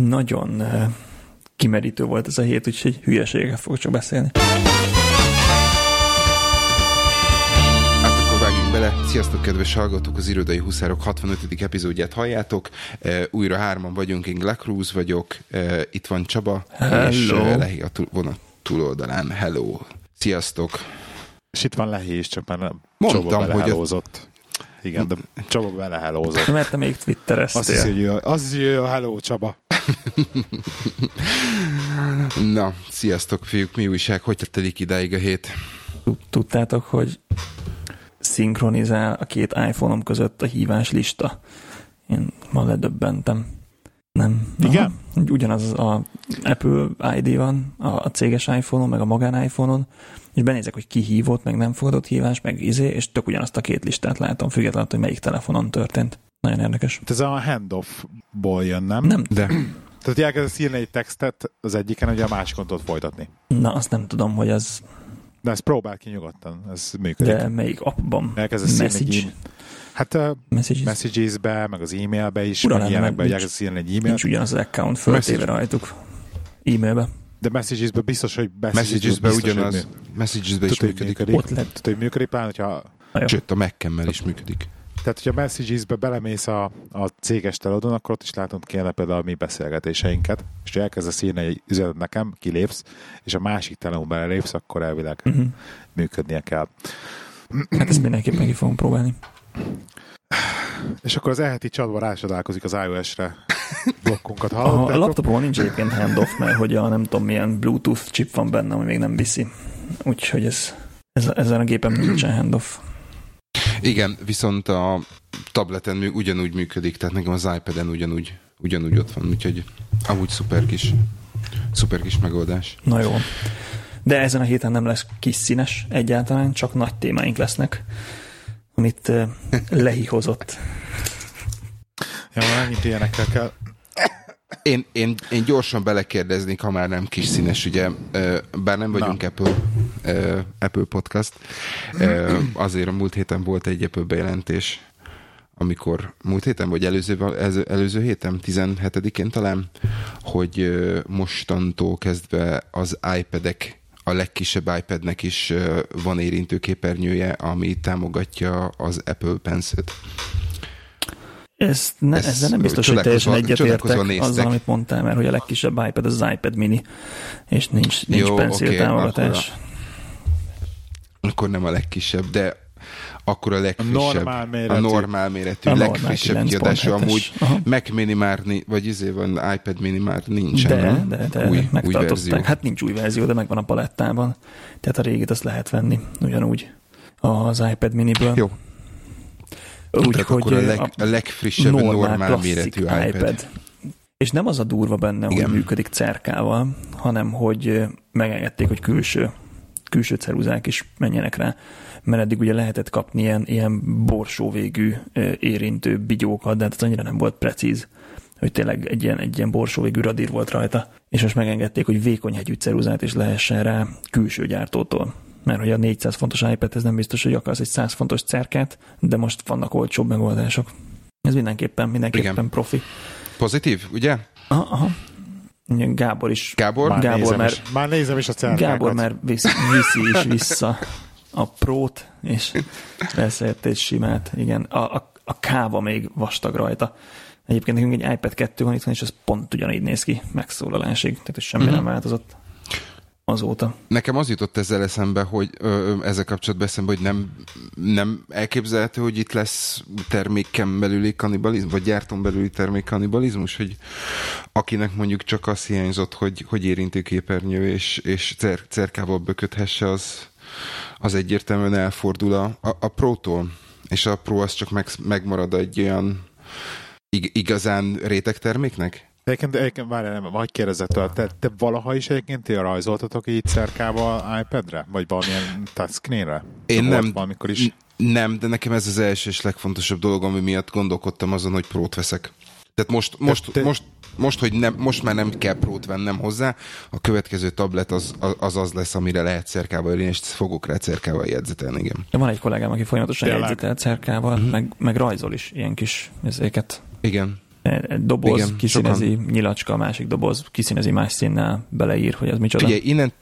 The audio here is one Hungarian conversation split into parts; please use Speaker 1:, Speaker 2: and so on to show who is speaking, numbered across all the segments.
Speaker 1: Nagyon uh, kimerítő volt ez a hét, úgyhogy hülyeségeket fogok csak beszélni.
Speaker 2: Hát bele. Sziasztok, kedves hallgatók! Az Irodai Huszárok 65. epizódját halljátok. Uh, újra hárman vagyunk, én Black Cruz vagyok, uh, itt van Csaba,
Speaker 1: Hello.
Speaker 2: és uh, Lehi a túl, vonat túloldalán. Hello! Sziasztok!
Speaker 3: És itt van Lehi is, csak már nem
Speaker 2: Mondtam,
Speaker 3: Csaba
Speaker 2: hogy a-.
Speaker 3: Igen, de Csaba belehellózott.
Speaker 1: Mert te még
Speaker 3: Azt hiszi,
Speaker 1: twittereztél.
Speaker 3: hogy ő, azt hiszi, hogy ő a hello Csaba.
Speaker 2: Na, sziasztok, fiúk, mi újság? Hogy telik idáig a hét?
Speaker 1: Tudtátok, hogy szinkronizál a két iPhone-om között a hívás lista. Én ma ledöbbentem. Nem.
Speaker 3: Igen?
Speaker 1: Aha. Ugyanaz a Apple ID van, a, a céges iPhone-on, meg a magán iPhone-on, és benézek, hogy ki hívott, meg nem fogadott hívás, meg izé, és tök ugyanazt a két listát látom, függetlenül, hogy melyik telefonon történt. Nagyon érdekes.
Speaker 3: Hát Ez a handoff-ból jön, nem?
Speaker 1: Nem,
Speaker 2: De
Speaker 3: Tehát, elkezdesz írni egy textet az egyiken, hogy a másikon tudod folytatni.
Speaker 1: na azt nem tudom, hogy az,
Speaker 3: De ezt próbál ki nyugodtan, ez működik.
Speaker 1: de melyik appban?
Speaker 3: Elkezdesz írni
Speaker 1: Message?
Speaker 3: e- Hát a
Speaker 1: Messages?
Speaker 3: messages-be, meg az e-mailbe is,
Speaker 1: Ura
Speaker 3: meg ilyenekbe, hogy elkezdesz írni egy e-mailt.
Speaker 1: Nincs ugyanaz az account föltéve rajtuk. E-mailbe.
Speaker 3: De messages-be biztos, hogy
Speaker 2: Messages-be
Speaker 3: biztos, hogy
Speaker 2: ugyanaz,
Speaker 3: mű-
Speaker 2: Messages-be is működik.
Speaker 1: Ott lett.
Speaker 3: Tudod, hogy működik, pláne, hogyha.
Speaker 2: Sőt, a Mac-emmel is működik.
Speaker 3: Tehát, hogyha Messages-be belemész a, a céges telodon, akkor ott is látod kéne például a mi beszélgetéseinket, és ha elkezdesz írni egy üzenet nekem, kilépsz, és a másik telón belelépsz, akkor elvileg
Speaker 1: Uh-huh.
Speaker 3: működnie kell.
Speaker 1: Hát ezt mindenképpen ki fogom próbálni.
Speaker 3: És akkor az elheti csatba rácsodálkozik az iOS-re blokkunkat
Speaker 1: A,
Speaker 3: hallottátok?
Speaker 1: a laptopon nincs egyébként handoff, mert hogy a nem tudom milyen Bluetooth chip van benne, ami még nem viszi. Úgyhogy ez, ez, ezen a gépen nincsen handoff.
Speaker 2: Igen, viszont a tableten mű, ugyanúgy működik, tehát nekem az iPad-en ugyanúgy, ugyanúgy ott van, úgyhogy amúgy szuper kis, szuper kis megoldás.
Speaker 1: Na jó. De ezen a héten nem lesz kis színes egyáltalán, csak nagy témáink lesznek, amit uh, lehihozott.
Speaker 3: Ja, megint ilyenekkel kell.
Speaker 2: Én, én, én gyorsan belekérdeznék, ha már nem kis színes, ugye, bár nem vagyunk
Speaker 3: Na.
Speaker 2: Apple, Apple podcast, azért a múlt héten volt egy Apple bejelentés, amikor múlt héten, vagy előző, előző, héten, 17-én talán, hogy mostantól kezdve az iPad-ek, a legkisebb iPad-nek is van érintőképernyője, ami támogatja az Apple Pencil-t.
Speaker 1: Ez ne,
Speaker 2: Ezt
Speaker 1: ezzel nem biztos, hogy teljesen egyetértek azzal, amit mondtál, mert hogy a legkisebb iPad az az iPad mini, és nincs, nincs
Speaker 2: Jó,
Speaker 1: pencil
Speaker 2: oké,
Speaker 1: támogatás.
Speaker 2: Akkor nem a legkisebb, de akkor a legfrissebb.
Speaker 3: normál méretű.
Speaker 2: A normál méretű,
Speaker 1: A
Speaker 2: a legfrissebb
Speaker 1: 9.7-es.
Speaker 2: kiadású. Amúgy
Speaker 1: Aha.
Speaker 2: Mac Mini már, ni- vagy izé van, iPad Mini már nincsen.
Speaker 1: De,
Speaker 2: nem?
Speaker 1: de, de
Speaker 2: új, új
Speaker 1: megtartották.
Speaker 2: verzió.
Speaker 1: hát nincs új verzió, de megvan a palettában. Tehát a régit azt lehet venni ugyanúgy az iPad miniből.
Speaker 2: Jó,
Speaker 1: Úgy,
Speaker 2: tehát akkor a, leg, a legfrissebb normál, normál méretű iPad. iPad.
Speaker 1: És nem az a durva benne,
Speaker 2: Igen.
Speaker 1: hogy működik cerkával, hanem hogy megengedték, hogy külső, külső ceruzák is menjenek rá. Mert eddig ugye lehetett kapni ilyen, ilyen borsó végű ö, érintő bigyókat, de hát ez annyira nem volt precíz hogy tényleg egy ilyen, egy ilyen borsó végű radír volt rajta, és most megengedték, hogy vékony hegyű ceruzát is lehessen rá külső gyártótól. Mert hogy a 400 fontos iPad, ez nem biztos, hogy akarsz egy 100 fontos cerkát, de most vannak olcsóbb megoldások. Ez mindenképpen, mindenképpen
Speaker 2: Igen.
Speaker 1: profi.
Speaker 2: Pozitív, ugye?
Speaker 1: Aha, aha. Igen, Gábor is.
Speaker 2: Gábor?
Speaker 3: Már,
Speaker 1: Gábor,
Speaker 3: nézem
Speaker 1: mert-
Speaker 3: is, már nézem is a cerkákat.
Speaker 1: Gábor már visz, viszi is vissza a prót, és beszélt egy simát. Igen, a, a, a káva még vastag rajta. Egyébként nekünk egy iPad 2 van itthon, és ez pont ugyanígy néz ki megszólalásig, tehát semmi
Speaker 2: Mhm.
Speaker 1: nem változott azóta.
Speaker 2: Nekem az jutott ezzel eszembe, hogy ö, ezzel kapcsolatban eszembe, hogy nem, nem elképzelhető, hogy itt lesz terméken belüli kanibalizmus, vagy gyárton belüli termék kanibalizmus, hogy akinek mondjuk csak az hiányzott, hogy, hogy érintőképernyő és, és cer, cerkával bököthesse, az, az egyértelműen elfordul a, a, a Pro-tól. És a Pro az csak meg, megmarad egy olyan ig, igazán réteg terméknek?
Speaker 3: Egyébként, egyébként várjál, nem, vagy kérdezzek tőle, te, te valaha is egyébként ti rajzoltatok így cerkával iPad-re? Vagy valamilyen touchscreen-re?
Speaker 2: Én
Speaker 3: Volt
Speaker 2: nem.
Speaker 3: Valamikor is.
Speaker 2: Nem, de nekem ez az első és legfontosabb dolog, ami miatt gondolkodtam azon, hogy prót veszek. Tehát most, most,
Speaker 3: te-
Speaker 2: most, most, hogy nem, most már nem kell prót vennem hozzá, a következő tablet az az, az lesz, amire lehet cerkával írni, és fogok rá cerkával jegyzetelni, igen.
Speaker 1: De van egy kollégám, aki folyamatosan
Speaker 3: Tényleg?
Speaker 1: jegyzetel cerkával,
Speaker 2: Mhm.
Speaker 1: meg, meg rajzol is ilyen kis ezéket.
Speaker 2: Igen.
Speaker 1: Doboz
Speaker 2: Igen,
Speaker 1: kiszínezi nyilacska, a másik doboz kiszínezi más színnel, beleír, hogy az micsoda.
Speaker 2: Ugye innen,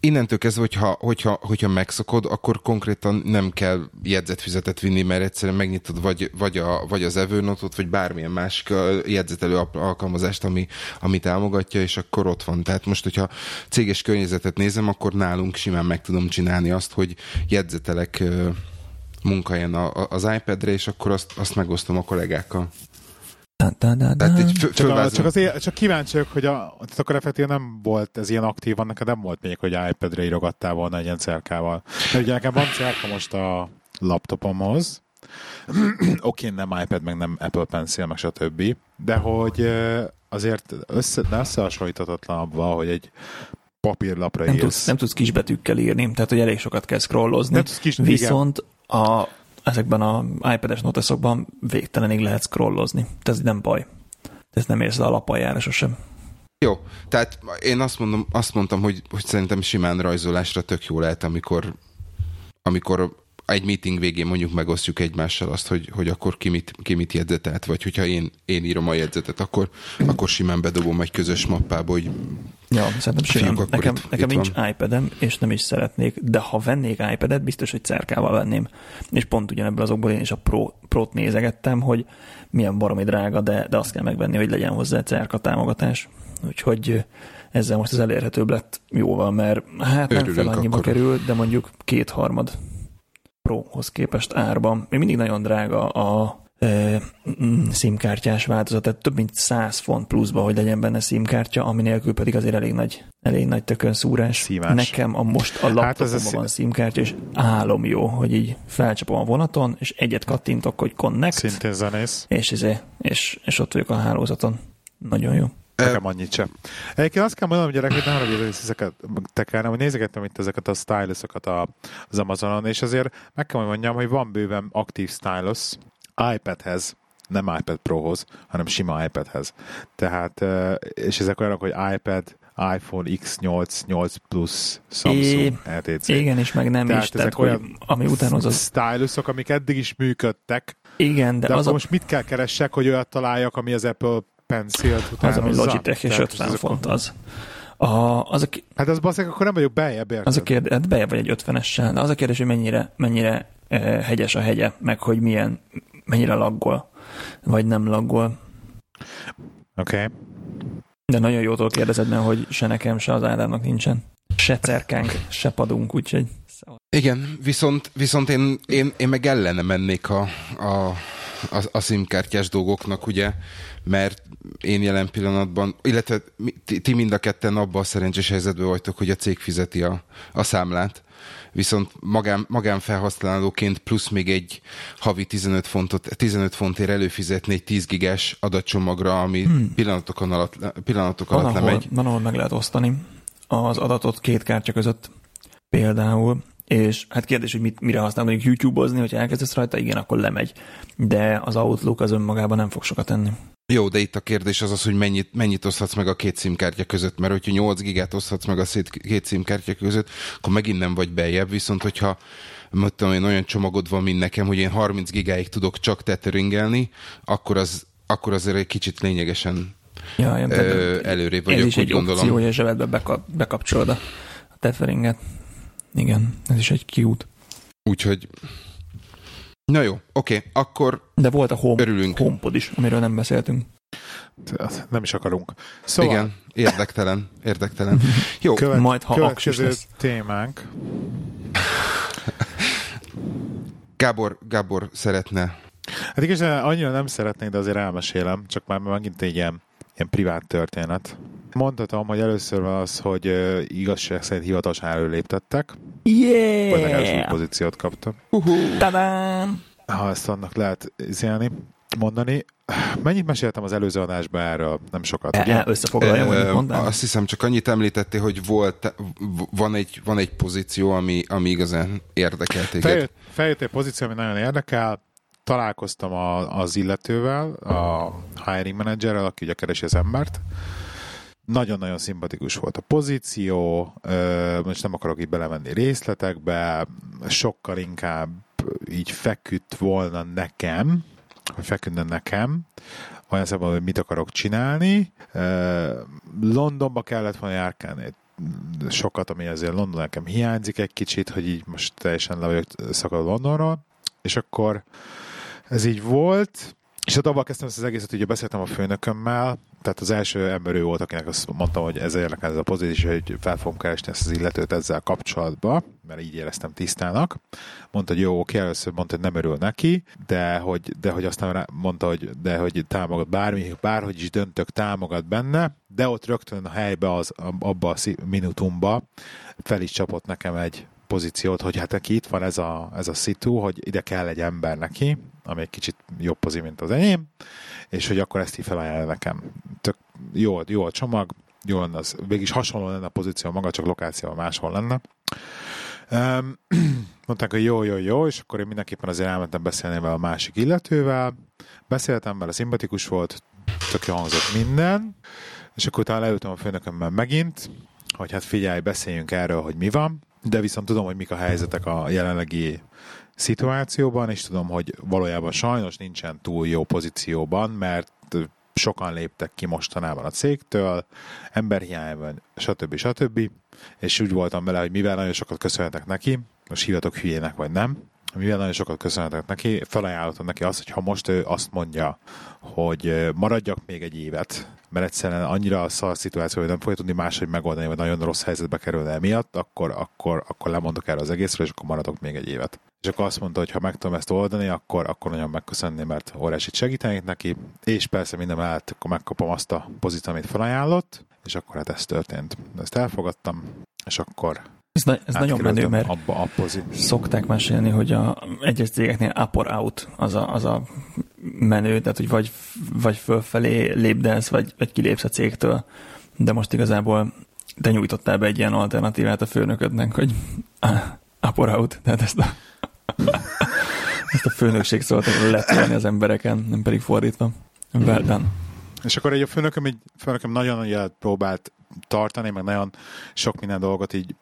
Speaker 2: innentől kezdve, hogyha, hogyha, hogyha megszokod, akkor konkrétan nem kell jegyzetfüzetet vinni, mert egyszerűen megnyitod vagy, vagy, a, vagy az Evernote-ot, vagy bármilyen másik jegyzetelő alkalmazást, ami, ami támogatja, és akkor ott van. Tehát most, hogyha céges környezetet nézem, akkor nálunk simán meg tudom csinálni azt, hogy jegyzetelek munkahelyen az iPad-re, és akkor azt, azt megosztom a kollégákkal. Tehát így fö-
Speaker 3: Csak, a, csak, azért, csak kíváncsi vagyok, hogy a, akkor effektíven nem volt ez ilyen aktívan, neked nem volt még, hogy iPad-re írogattál volna egy ilyen cerkával. Mert ugye nekem van cerka most a laptopomhoz, oké, nem iPad, meg nem Apple Pencil, meg stb. De hogy azért össze, ne összehasonlíthatatlan abban, hogy egy papírlapra
Speaker 1: nem,
Speaker 3: írsz.
Speaker 1: tudsz, nem tudsz kisbetűkkel írni, tehát hogy elég sokat kell scrollozni.
Speaker 3: Nem tudsz kis-
Speaker 1: Viszont a, ezekben a iPad-es noteszokban végtelenig lehet scrollozni. Ez nem baj. Ez nem érsz le a lapaljára sosem.
Speaker 2: Jó, tehát én azt, mondom, azt mondtam, hogy, hogy szerintem simán rajzolásra tök jó lehet, amikor, amikor egy meeting végén mondjuk megosztjuk egymással azt, hogy, hogy akkor ki mit, ki mit jegyzetelt, vagy hogyha én, én írom a jegyzetet, akkor, akkor simán bedobom egy közös mappába, hogy
Speaker 1: Ja, szerintem
Speaker 2: Fiúk,
Speaker 1: simán.
Speaker 2: akkor
Speaker 1: Nekem,
Speaker 2: itt-
Speaker 1: nekem
Speaker 2: itt
Speaker 1: nincs
Speaker 2: van.
Speaker 1: iPad-em, és nem is szeretnék, de ha vennék iPad-et, biztos, hogy cerkával venném. És pont ugyanebből azokból én is a Pro, Pro-t nézegettem, hogy milyen baromi drága, de, de azt kell megvenni, hogy legyen hozzá cerka támogatás. Úgyhogy ezzel most az elérhetőbb lett jóval, mert hát nem
Speaker 2: Örülünk
Speaker 1: fel annyiba
Speaker 2: akkor.
Speaker 1: kerül, de mondjuk kétharmad Prohoz képest árban. Még mindig nagyon drága a ö, mm, SIM-kártyás változat, tehát több mint 100 font pluszba, hogy legyen benne SIM-kártya, ami nélkül pedig azért elég nagy, elég nagy tökön szúrás.
Speaker 3: Szívás.
Speaker 1: Nekem a most a
Speaker 3: Hát
Speaker 1: laptopomban
Speaker 3: szí-
Speaker 1: van SIM-kártya, és álom jó, hogy így felcsapom a vonaton, és egyet kattintok, hogy connect,
Speaker 3: Szintén zenész.
Speaker 1: és, izé, és, és ott vagyok a hálózaton. Nagyon jó.
Speaker 3: Nekem annyit sem. Egyébként azt kell mondanom, gyerek, hogy ne haragudj, hogy ezeket tekernem, hogy nézegettem itt ezeket a stylusokat az Amazonon, és azért meg kell, mondjam, hogy van bőven aktív stylus iPadhez, nem iPad Prohoz, hanem sima iPadhez. Tehát, eh, és ezek olyanok, hogy iPad, iPhone X8, 8 Plus, Samsung, LTC.
Speaker 1: Igen, és meg nem
Speaker 3: Tehát
Speaker 1: is, tehát
Speaker 3: ezek
Speaker 1: hogy
Speaker 3: olyan
Speaker 1: ami utánoz az...
Speaker 3: stylusok, amik eddig is működtek,
Speaker 1: Igen, de,
Speaker 3: de,
Speaker 1: az a,
Speaker 3: most mit kell keressek, hogy olyat találjak, ami az Apple Pencil-t
Speaker 1: az, ami? Logitech és
Speaker 3: Tehát
Speaker 1: 50
Speaker 3: ezek-
Speaker 1: font az. A, az, a,
Speaker 3: Hát az baszik, akkor nem vagyok bejebb, érted?
Speaker 1: az a kérdés, hát bejebb vagy egy 50-essel, de az a kérdés, hogy mennyire, mennyire eh, hegyes a hegye, meg hogy milyen, mennyire laggol, vagy nem laggol.
Speaker 3: Oké. Okay.
Speaker 1: De nagyon jótól kérdezed, mert hogy se nekem, se az Ádámnak nincsen. Se cerkánk, se padunk, úgyhogy...
Speaker 2: Igen, viszont, viszont én, én, én meg ellene mennék a, a, a, a SIM-kártyás dolgoknak, ugye, mert én jelen pillanatban, illetve ti, ti mind a ketten abban a szerencsés helyzetben vagytok, hogy a cég fizeti a, a számlát, viszont magán, magánfelhasználóként plusz még egy havi 15 fontot, 15 fontért előfizetni egy 10 gigás adatcsomagra, ami hmm. pillanatokon alatt, pillanatok
Speaker 1: Van
Speaker 2: alatt
Speaker 1: ahol,
Speaker 2: lemegy.
Speaker 1: van, ahol meg lehet osztani az adatot két kártya között például, és hát kérdés, hogy mit, mire használod, mondjuk YouTube-ozni, hogyha elkezdesz rajta, igen, akkor lemegy. De az Outlook az önmagában nem fog sokat tenni.
Speaker 2: Jó, de itt a kérdés az az, hogy mennyit, mennyit oszthatsz meg a két SIM-kártya között, mert hogyha 8 gigát oszthatsz meg a két SIM-kártya között, akkor megint nem vagy beljebb, viszont hogyha tudom én, olyan csomagod van, mint nekem, hogy én 30 gigáig tudok csak tetheringelni, akkor az akkor azért egy kicsit lényegesen
Speaker 1: Ja,
Speaker 2: ö, előrébb
Speaker 1: ez
Speaker 2: vagyok,
Speaker 1: is
Speaker 2: úgy
Speaker 1: egy
Speaker 2: gondolom.
Speaker 1: opció, hogy a zsebedbe bekap, bekapcsolod a tetheringet. Igen, ez is egy kiút.
Speaker 2: Úgyhogy Na jó, oké, akkor
Speaker 1: De volt a home,
Speaker 2: Örülünk.
Speaker 1: HomePod is, amiről nem beszéltünk.
Speaker 3: Nem is akarunk.
Speaker 2: szóval... Igen, érdektelen, érdektelen. Jó,
Speaker 3: követ,
Speaker 1: Majd, ha
Speaker 3: következő
Speaker 1: lesz.
Speaker 3: témánk.
Speaker 2: Gábor, Gábor szeretne
Speaker 3: Hát igazán annyira nem szeretnék, de azért elmesélem, csak már megint egy ilyen, ilyen privát történet. Mondhatom, hogy először van az, hogy uh, igazság szerint hivatalosan előléptettek, vagy legalábbis új
Speaker 1: Yeah!
Speaker 3: pozíciót kaptam.
Speaker 1: Tadám!
Speaker 3: Ha ezt annak lehet izélni, mondani. Mennyit meséltem az előző adásban erről? Nem sokat,
Speaker 1: E,
Speaker 3: ugye?
Speaker 1: összefoglalja, hogy mondd el.
Speaker 2: Azt hiszem, csak annyit említettél, hogy volt, van egy, van egy pozíció, ami, ami igazán érdekel téged.
Speaker 3: Feljött, feljött egy pozíció, ami nagyon érdekel. Találkoztam a, az illetővel, a hiring managerrel, aki ugye keresi az embert. Nagyon-nagyon szimpatikus volt a pozíció, most nem akarok így belemenni részletekbe, sokkal inkább így feküdt volna nekem, vagy feküdne nekem, olyan szempontból, hogy mit akarok csinálni. Londonba kellett volna járkálni sokat, ami azért London nekem hiányzik egy kicsit, hogy így most teljesen le vagyok szakad Londonról, és akkor ez így volt, és ott abban kezdtem ezt az egészet, ugye beszéltem a főnökömmel, tehát az első ember ő volt, akinek azt mondtam, hogy ez érdekel ez a pozíció, hogy fel fogom keresni ezt az illetőt ezzel kapcsolatban, mert így éreztem tisztának. Mondta, hogy jó, oké, először mondta, hogy nem örül neki, de hogy, de hogy aztán mondta, hogy, de hogy támogat bármi, bárhogy is döntök, támogat benne, de ott rögtön a helybe, az, abba a minutumba fel is csapott nekem egy pozíciót, hogy hát neki itt van ez a, ez a szitu, hogy ide kell egy ember neki, ami egy kicsit jobb pozi, mint az enyém, és hogy akkor ezt így felajánlja nekem. Tök jó, jó a csomag, jó lenne, az végig hasonló lenne a pozíció maga, csak lokáció máshol lenne. Um, mondták, hogy jó, jó, jó, és akkor én mindenképpen azért elmentem beszélni vele a másik illetővel, beszéltem vele, szimpatikus volt, tök jó hangzott minden, és akkor utána leültem a főnökömmel megint, hogy hát figyelj, beszéljünk erről, hogy mi van, de viszont tudom, hogy mik a helyzetek a jelenlegi szituációban, és tudom, hogy valójában sajnos nincsen túl jó pozícióban, mert sokan léptek ki mostanában a cégtől, emberhiányban, stb. stb. És úgy voltam vele, hogy mivel nagyon sokat köszönhetek neki, most hívatok hülyének vagy nem, mivel nagyon sokat köszönhetek neki, felajánlottam neki azt, hogy ha most ő azt mondja, hogy maradjak még egy évet, mert egyszerűen annyira a szar szituáció, hogy nem fogja tudni máshogy megoldani, vagy nagyon rossz helyzetbe kerülne emiatt, akkor, akkor, akkor lemondok erre az egészről, és akkor maradok még egy évet. És akkor azt mondta, hogy ha meg tudom ezt oldani, akkor, akkor nagyon megköszönni, mert óriásit segítenék neki, és persze minden mellett akkor megkapom azt a pozíciót, amit felajánlott, és akkor hát ez történt. Ezt elfogadtam, és akkor
Speaker 1: ez, na, ez nagyon menő, mert
Speaker 3: abba a pozit.
Speaker 1: szokták mesélni, hogy a egyes cégeknél up or out az a, az a menő, tehát hogy vagy, vagy fölfelé lépdelsz, vagy, vagy kilépsz a cégtől, de most igazából te nyújtottál be egy ilyen alternatívát a főnöködnek, hogy up or out, tehát ezt a, ezt a főnökség szóltak letolni az embereken, nem pedig fordítva. Well done.
Speaker 3: És akkor egy a főnököm, egy főnököm nagyon próbált tartani, meg nagyon sok minden dolgot így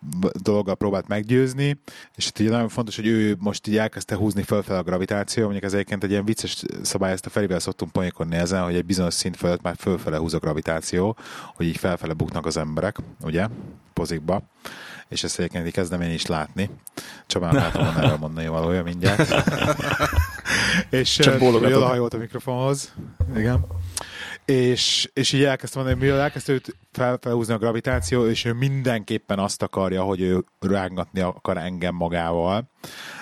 Speaker 3: dologgal próbált meggyőzni, és itt ugye nagyon fontos, hogy ő most így elkezdte húzni fölfel a gravitáció, mondjuk ez egyébként egy ilyen vicces szabály, ezt a Ferivel szoktunk poénkodni ezen, hogy egy bizonyos szint fölött már fölfele húz a gravitáció, hogy így felfele buknak az emberek, ugye, pozikba és ezt egyébként így kezdem én is látni. Csabán látom van erről mondani valója mindjárt. és Csak jól a hajót a mikrofonhoz. Igen és, és így elkezdtem mondani, mivel elkezdte őt fel, felhúzni a gravitáció, és ő mindenképpen azt akarja, hogy ő rángatni akar engem magával,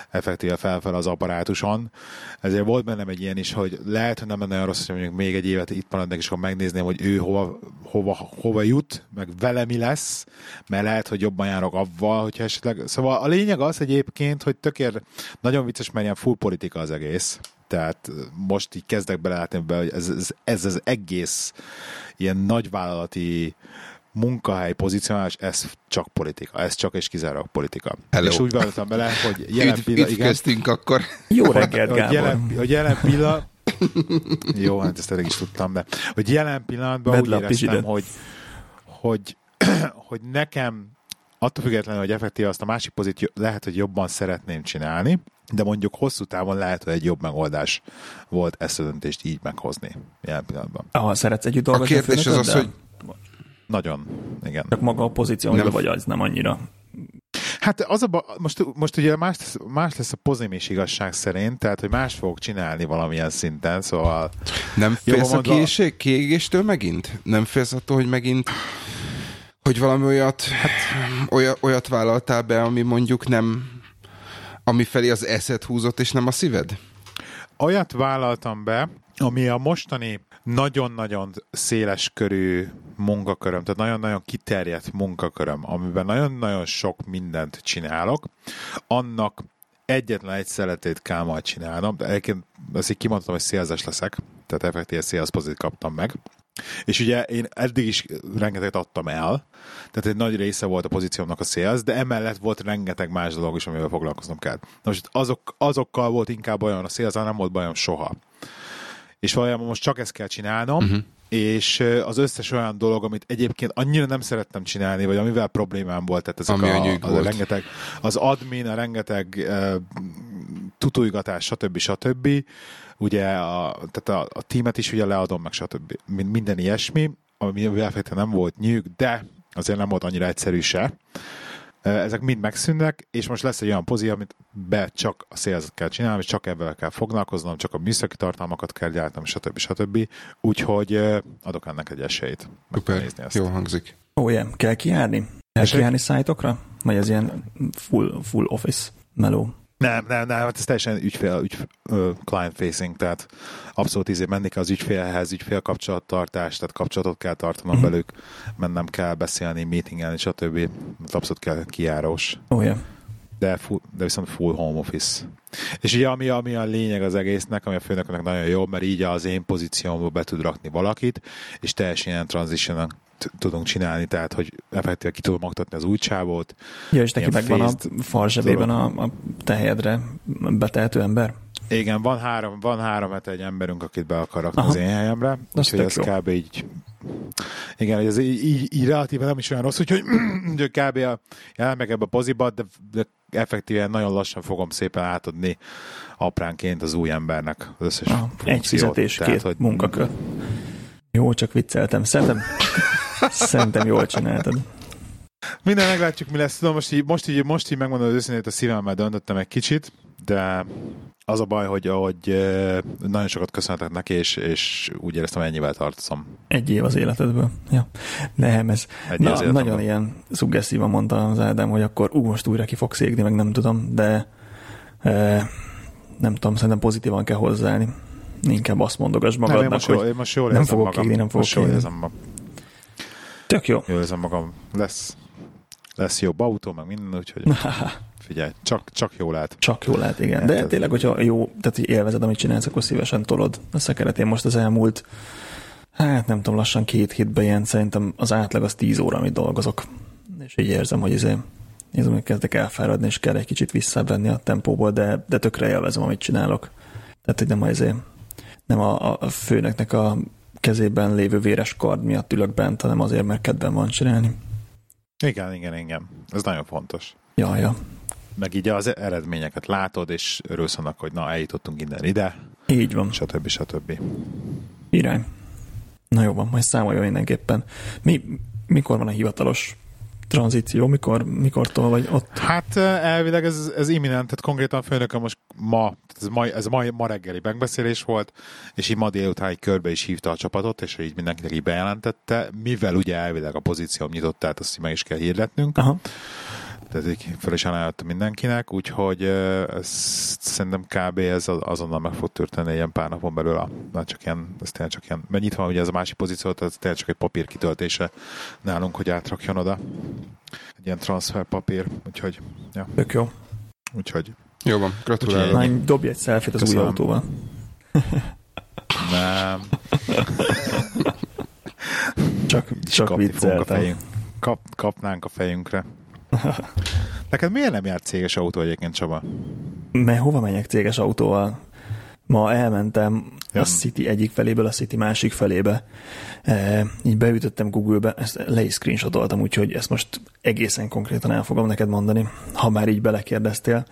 Speaker 3: effektíve felfel az apparátuson. Ezért volt bennem egy ilyen is, hogy lehet, hogy nem lenne olyan rossz, hogy mondjuk még egy évet itt maradnak, és akkor megnézném, hogy ő hova, hova, hova jut, meg vele mi lesz, mert lehet, hogy jobban járok avval, hogyha esetleg... Szóval a lényeg az egyébként, hogy tökér nagyon vicces, mert ilyen full politika az egész tehát most így kezdek belelátni be, hogy ez, ez, ez az egész ilyen nagyvállalati munkahely pozícionálás, ez csak politika, ez csak és kizárólag politika. Hello. És úgy vállaltam bele, hogy jelen
Speaker 2: pillanatban... akkor.
Speaker 1: Jó reggelt, Gábor.
Speaker 3: Hogy jelen, hogy jelen pillanat... Jó, hát ezt elég is tudtam, de hogy jelen pillanatban Bad úgy éreztem, hogy, hogy, hogy nekem attól függetlenül, hogy effektíve azt a másik pozíciót lehet, hogy jobban szeretném csinálni, de mondjuk hosszú távon lehet, hogy egy jobb megoldás volt ezt a döntést így meghozni jelen pillanatban.
Speaker 1: Ha szeretsz együtt dolgozni
Speaker 2: a kérdés az az, hogy...
Speaker 3: Nagyon, igen.
Speaker 1: Csak maga a pozíció, nem. vagy az nem annyira.
Speaker 3: Hát az a, most, most ugye más, más lesz a pozim is igazság szerint, tehát hogy más fogok csinálni valamilyen szinten, szóval...
Speaker 2: Nem félsz a kiégéstől kiégéstől megint? Nem félsz attól, hogy megint hogy valami olyat, hát, olyat, olyat vállaltál be, ami mondjuk nem ami felé az eszet húzott, és nem a szíved?
Speaker 3: Olyat vállaltam be, ami a mostani nagyon-nagyon széles körű munkaköröm, tehát nagyon-nagyon kiterjedt munkaköröm, amiben nagyon-nagyon sok mindent csinálok, annak egyetlen egy szeletét majd csinálnom, de egyébként azt így kimondtam, hogy szélzes leszek, tehát effektíve sales pozit kaptam meg, és ugye én eddig is rengeteget adtam el, tehát egy nagy része volt a pozíciómnak a sales, de emellett volt rengeteg más dolog is, amivel foglalkoznom kell. Na most azok, azokkal volt inkább olyan a sales, nem volt bajom soha. És valójában most csak ezt kell csinálnom, uh-huh. és az összes olyan dolog, amit egyébként annyira nem szerettem csinálni, vagy amivel problémám volt, tehát ezek Ami a, a, a rengeteg, az admin, a rengeteg uh, tutulgatás, stb. stb. Ugye a, tehát a, a tímet is ugye leadom, meg stb. Minden ilyesmi, ami feltétlenül nem volt nyűg, de azért nem volt annyira egyszerű se. Ezek mind megszűnnek, és most lesz egy olyan pozíció, amit be csak a szélzet kell csinálni, és csak ebben kell foglalkoznom, csak a műszaki tartalmakat kell gyártanom, stb. stb. Úgyhogy adok ennek egy esélyt.
Speaker 2: Super, ezt. jó hangzik.
Speaker 1: Ó, oh, yeah. kell kiárni? Kell kiárni szájtokra? Vagy ez ilyen full, full office meló?
Speaker 3: Nem, nem, nem, hát ez teljesen ügyfél, ügyfél client facing, tehát abszolút izé menni kell az ügyfélhez, ügyfél kapcsolattartás, tehát kapcsolatot kell tartanom mm-hmm. velük, mennem kell beszélni, meetingelni, stb. Abszolút kell kiárós.
Speaker 1: Oh, yeah.
Speaker 3: De, full, de viszont full home office. És ugye ami, ami a lényeg az egésznek, ami a főnöknek nagyon jó, mert így az én pozíciómból be tud rakni valakit, és teljesen ilyen transition tudunk csinálni, tehát hogy effektíve ki tudom oktatni az új csávót.
Speaker 1: Ja, és neki megvan a farzsebében a, a tehedre betehető ember?
Speaker 3: Igen, van három, van három hete egy emberünk, akit be akar rakni Aha. az én helyemre, úgyhogy ez jó. kb. így igen, ez így, így, így relatíve nem is olyan rossz, úgyhogy kb. elmeg ebbe a poziba, de, de effektíven nagyon lassan fogom szépen átadni apránként az új embernek az összes Aha,
Speaker 1: Egy fizetés, tehát, két hogy... munkakör. Jó, csak vicceltem. Szerintem, szerintem jól csináltad.
Speaker 3: Minden meglátjuk, mi lesz. Tudom, most így, most így, most így megmondom az őszintét, a szívemmel döntöttem egy kicsit, de az a baj, hogy, hogy nagyon sokat köszönhetek neki, és, és úgy éreztem, hogy ennyivel tartozom.
Speaker 1: Egy év az életedből. Ja. Nem, ez Egy na, nagyon ilyen szuggesztívan mondta az Ádám, hogy akkor ú, most újra ki fogsz égni, meg nem tudom, de e, nem tudom, szerintem pozitívan kell hozzáállni. Inkább azt mondogass magadnak, nem,
Speaker 3: most
Speaker 1: hogy jól,
Speaker 3: most jól
Speaker 1: nem fogok magam. égni, nem fogok most
Speaker 3: jól érzem magam.
Speaker 1: Tök jó.
Speaker 3: Jól érzem magam. Lesz, lesz jobb autó, meg minden, úgyhogy figyelj, csak, csak jó lehet.
Speaker 1: Csak jó lehet, igen. De hát tényleg, hogyha jó, tehát hogy élvezed, amit csinálsz, akkor szívesen tolod a szekeret. Én most az elmúlt, hát nem tudom, lassan két hétben ilyen, szerintem az átlag az tíz óra, amit dolgozok. És így érzem, hogy ezért érzem, hogy kezdek elfáradni, és kell egy kicsit visszavenni a tempóból, de, de tökre élvezem, amit csinálok. Tehát, hogy nem azért, nem a, a főnöknek a kezében lévő véres kard miatt ülök bent, hanem azért, mert kedven van csinálni.
Speaker 3: Igen, igen, igen. Ez nagyon fontos.
Speaker 1: Ja, ja
Speaker 3: meg így az eredményeket látod, és örülsz annak, hogy na, eljutottunk innen ide.
Speaker 1: Így van.
Speaker 3: Stb. stb.
Speaker 1: Irány. Na jó van, majd számoljon mindenképpen. Mi, mikor van a hivatalos tranzíció, mikor, mikortól vagy ott?
Speaker 3: Hát elvileg ez, ez imminent, tehát konkrétan főnököm most ma, ez ma, ez ma, ma reggeli megbeszélés volt, és így ma délután egy körbe is hívta a csapatot, és így mindenkinek így bejelentette, mivel ugye elvileg a pozícióm nyitott, tehát azt meg is kell hirdetnünk. Aha tehát így fel is ajánlottam mindenkinek, úgyhogy ez, szerintem kb. ez azonnal meg fog történni ilyen pár napon belül, a, na csak ilyen, ez tényleg csak ilyen, mert nyitva van ugye ez a másik pozíció, tehát ez tényleg csak egy papír kitöltése nálunk, hogy átrakjon oda. Egy ilyen transfer papír, úgyhogy, ja.
Speaker 1: Tök jó.
Speaker 3: Úgyhogy.
Speaker 2: Jó van, gratulálok.
Speaker 1: Lány, dobj egy selfie az Köszönöm. új autóval.
Speaker 3: Nem.
Speaker 1: csak, csak vicceltem.
Speaker 3: Kap, kapnánk a fejünkre. Neked miért nem jár céges autó egyébként, Csaba?
Speaker 1: Mert hova menjek céges autóval? Ma elmentem ja. a City egyik feléből a City másik felébe. E, így beütöttem Google-be, ezt le is screenshotoltam, úgyhogy ezt most egészen konkrétan el fogom neked mondani, ha már így belekérdeztél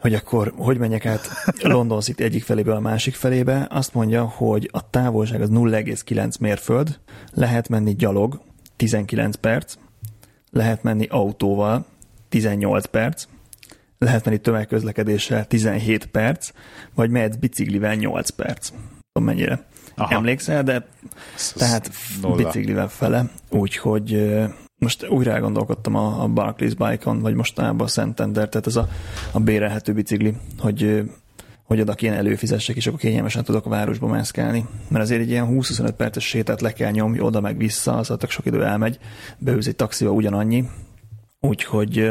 Speaker 1: hogy akkor hogy menjek át London City egyik feléből a másik felébe, azt mondja, hogy a távolság az 0,9 mérföld, lehet menni gyalog 19 perc, lehet menni autóval 18 perc, lehet menni tömegközlekedéssel 17 perc, vagy mehetsz biciklivel 8 perc. Tudom mennyire. Aha. Emlékszel, de ez tehát nulla. biciklivel fele, úgyhogy most újra gondolkodtam a, a Barclays Bike-on, vagy mostanában a Santander, tehát ez a, a bérelhető bicikli, hogy hogy oda kéne előfizessek, és akkor kényelmesen tudok a városba mászkálni. Mert azért egy ilyen 20-25 perces sétát le kell nyomni, oda meg vissza, az tök sok idő elmegy, beülsz egy taxiba ugyanannyi, úgyhogy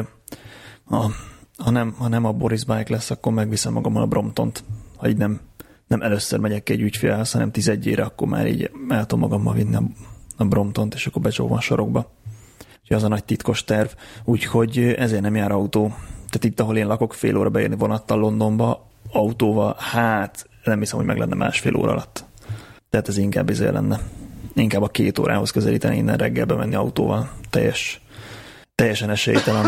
Speaker 1: ha, ha, nem, ha nem a Boris Bike lesz, akkor megviszem magammal a Bromptont, ha így nem, nem először megyek egy ügyfélhez, hanem tizedjére, akkor már így el tudom magammal vinni a, a Bromptont, és akkor becsóvom a sarokba. Úgyhogy az a nagy titkos terv. Úgyhogy ezért nem jár autó. Tehát itt, ahol én lakok, fél óra beérni vonattal Londonba, autóval, hát nem hiszem, hogy meg lenne másfél óra alatt. Tehát ez inkább izé lenne. Inkább a két órához közelíteni innen reggelbe menni autóval. Teljes, teljesen esélytelen.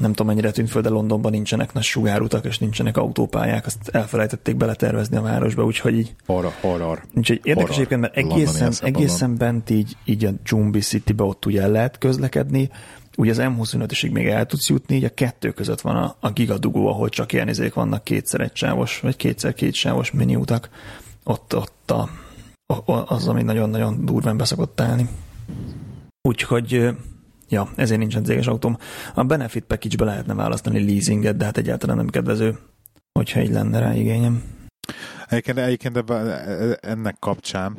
Speaker 1: nem tudom mennyire tűnt föl, de Londonban nincsenek nagy sugárutak, és nincsenek autópályák, azt elfelejtették beletervezni a városba, úgyhogy így...
Speaker 3: Horror, horror.
Speaker 1: Úgyhogy érdekes egyébként, mert egészen, egészen bent így, így a Jumbi City-be ott ugye lehet közlekedni, ugye az M25-esig még el tudsz jutni, így a kettő között van a, a gigadugó, ahol csak ilyen izék vannak kétszer egysávos, vagy kétszer kétsávos miniutak. Ott, ott a, az, ami nagyon-nagyon durván beszokott állni. Úgyhogy ja, ezért nincsen céges autóm. A benefit package-be lehetne választani leasinget, de hát egyáltalán nem kedvező, hogyha így lenne rá igényem.
Speaker 3: Egyébként, egyébként ennek kapcsán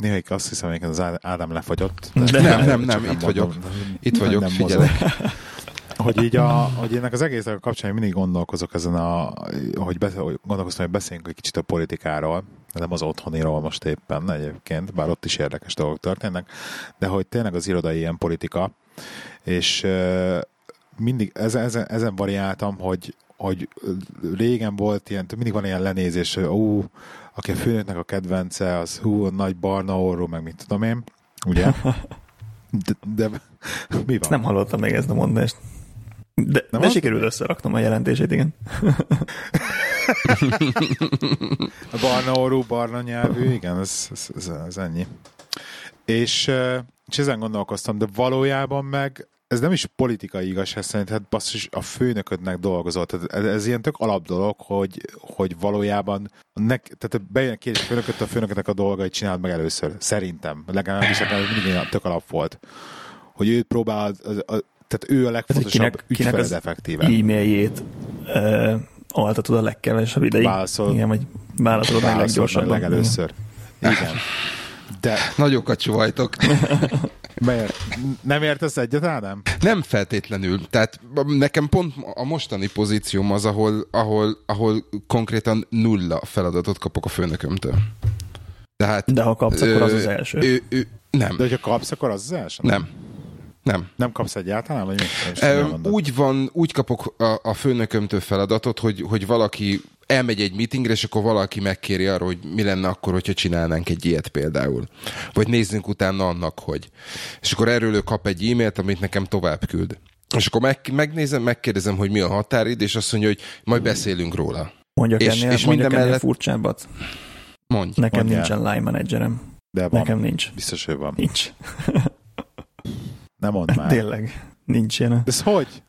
Speaker 3: néha azt hiszem, hogy az Ádám lefagyott.
Speaker 2: De nem, nem, nem, itt vagyok. Itt vagyok, nem figyelek.
Speaker 3: hogy így a, hogy ennek az egész kapcsán mindig gondolkozok ezen a, hogy, beszél, hogy gondolkoztam, hogy beszéljünk egy kicsit a politikáról, nem az otthoniról most éppen egyébként, bár ott is érdekes dolgok történnek, de hogy tényleg az irodai ilyen politika, és mindig ezen, ezen, ezen variáltam, hogy, hogy régen volt ilyen, mindig van ilyen lenézés, hogy ú, aki a főnöknek a kedvence, az hú, a nagy barna orró, meg mit tudom én, ugye? De, de mi van?
Speaker 1: Nem hallottam még ezt a mondást. De, nem de az? sikerült összeraknom a jelentését, igen.
Speaker 3: a barna orrú, barna nyelvű, igen, ez, ez, ez, ez ennyi. És, és ezen gondolkoztam, de valójában meg ez nem is politikai igazság szerint, hát basszus, a főnöködnek dolgozott. Tehát ez, ez ilyen tök alap dolog, hogy, hogy valójában nek, tehát bejön a főnököt, a főnöködnek a dolgait csináld meg először. Szerintem. Legalábbis nekem mindig tök alap volt. Hogy őt próbál, tehát ő a legfontosabb kinek, ügyfeled kinek effektíve.
Speaker 1: e-mailjét uh, altatod a legkevesebb ideig.
Speaker 3: Válaszol.
Speaker 1: Igen, vagy válaszolod meg leggyorsabban.
Speaker 3: legelőször. Igen.
Speaker 2: De... Nagyokat csuvajtok.
Speaker 3: Miért? Nem értesz egyet, Ádám?
Speaker 2: Nem feltétlenül. Tehát nekem pont a mostani pozícióm az, ahol, ahol, ahol konkrétan nulla feladatot kapok a főnökömtől. Tehát,
Speaker 1: De ha kapsz, akkor az az első. Ő,
Speaker 2: ő, nem.
Speaker 3: De hogyha kapsz, akkor az az első?
Speaker 2: Nem. Nem.
Speaker 3: Nem kapsz egyáltalán? Vagy
Speaker 2: e, úgy van, úgy kapok a, a főnökömtől feladatot, hogy, hogy valaki elmegy egy meetingre, és akkor valaki megkéri arra, hogy mi lenne akkor, hogyha csinálnánk egy ilyet például. Vagy nézzünk utána annak, hogy. És akkor erről ő kap egy e-mailt, amit nekem tovább küld. És akkor meg, megnézem, megkérdezem, hogy mi a határid, és azt mondja, hogy majd beszélünk róla.
Speaker 1: Mondjak és, ennél, és mondjak ennél mellett... furcsábbat.
Speaker 2: Mondj.
Speaker 1: Nekem Mondjál. nincsen line managerem.
Speaker 3: De van.
Speaker 1: Nekem nincs.
Speaker 3: Biztos, hogy van.
Speaker 1: Nincs.
Speaker 3: Nem mondd már.
Speaker 1: Tényleg. Nincs ilyen.
Speaker 3: De ez hogy?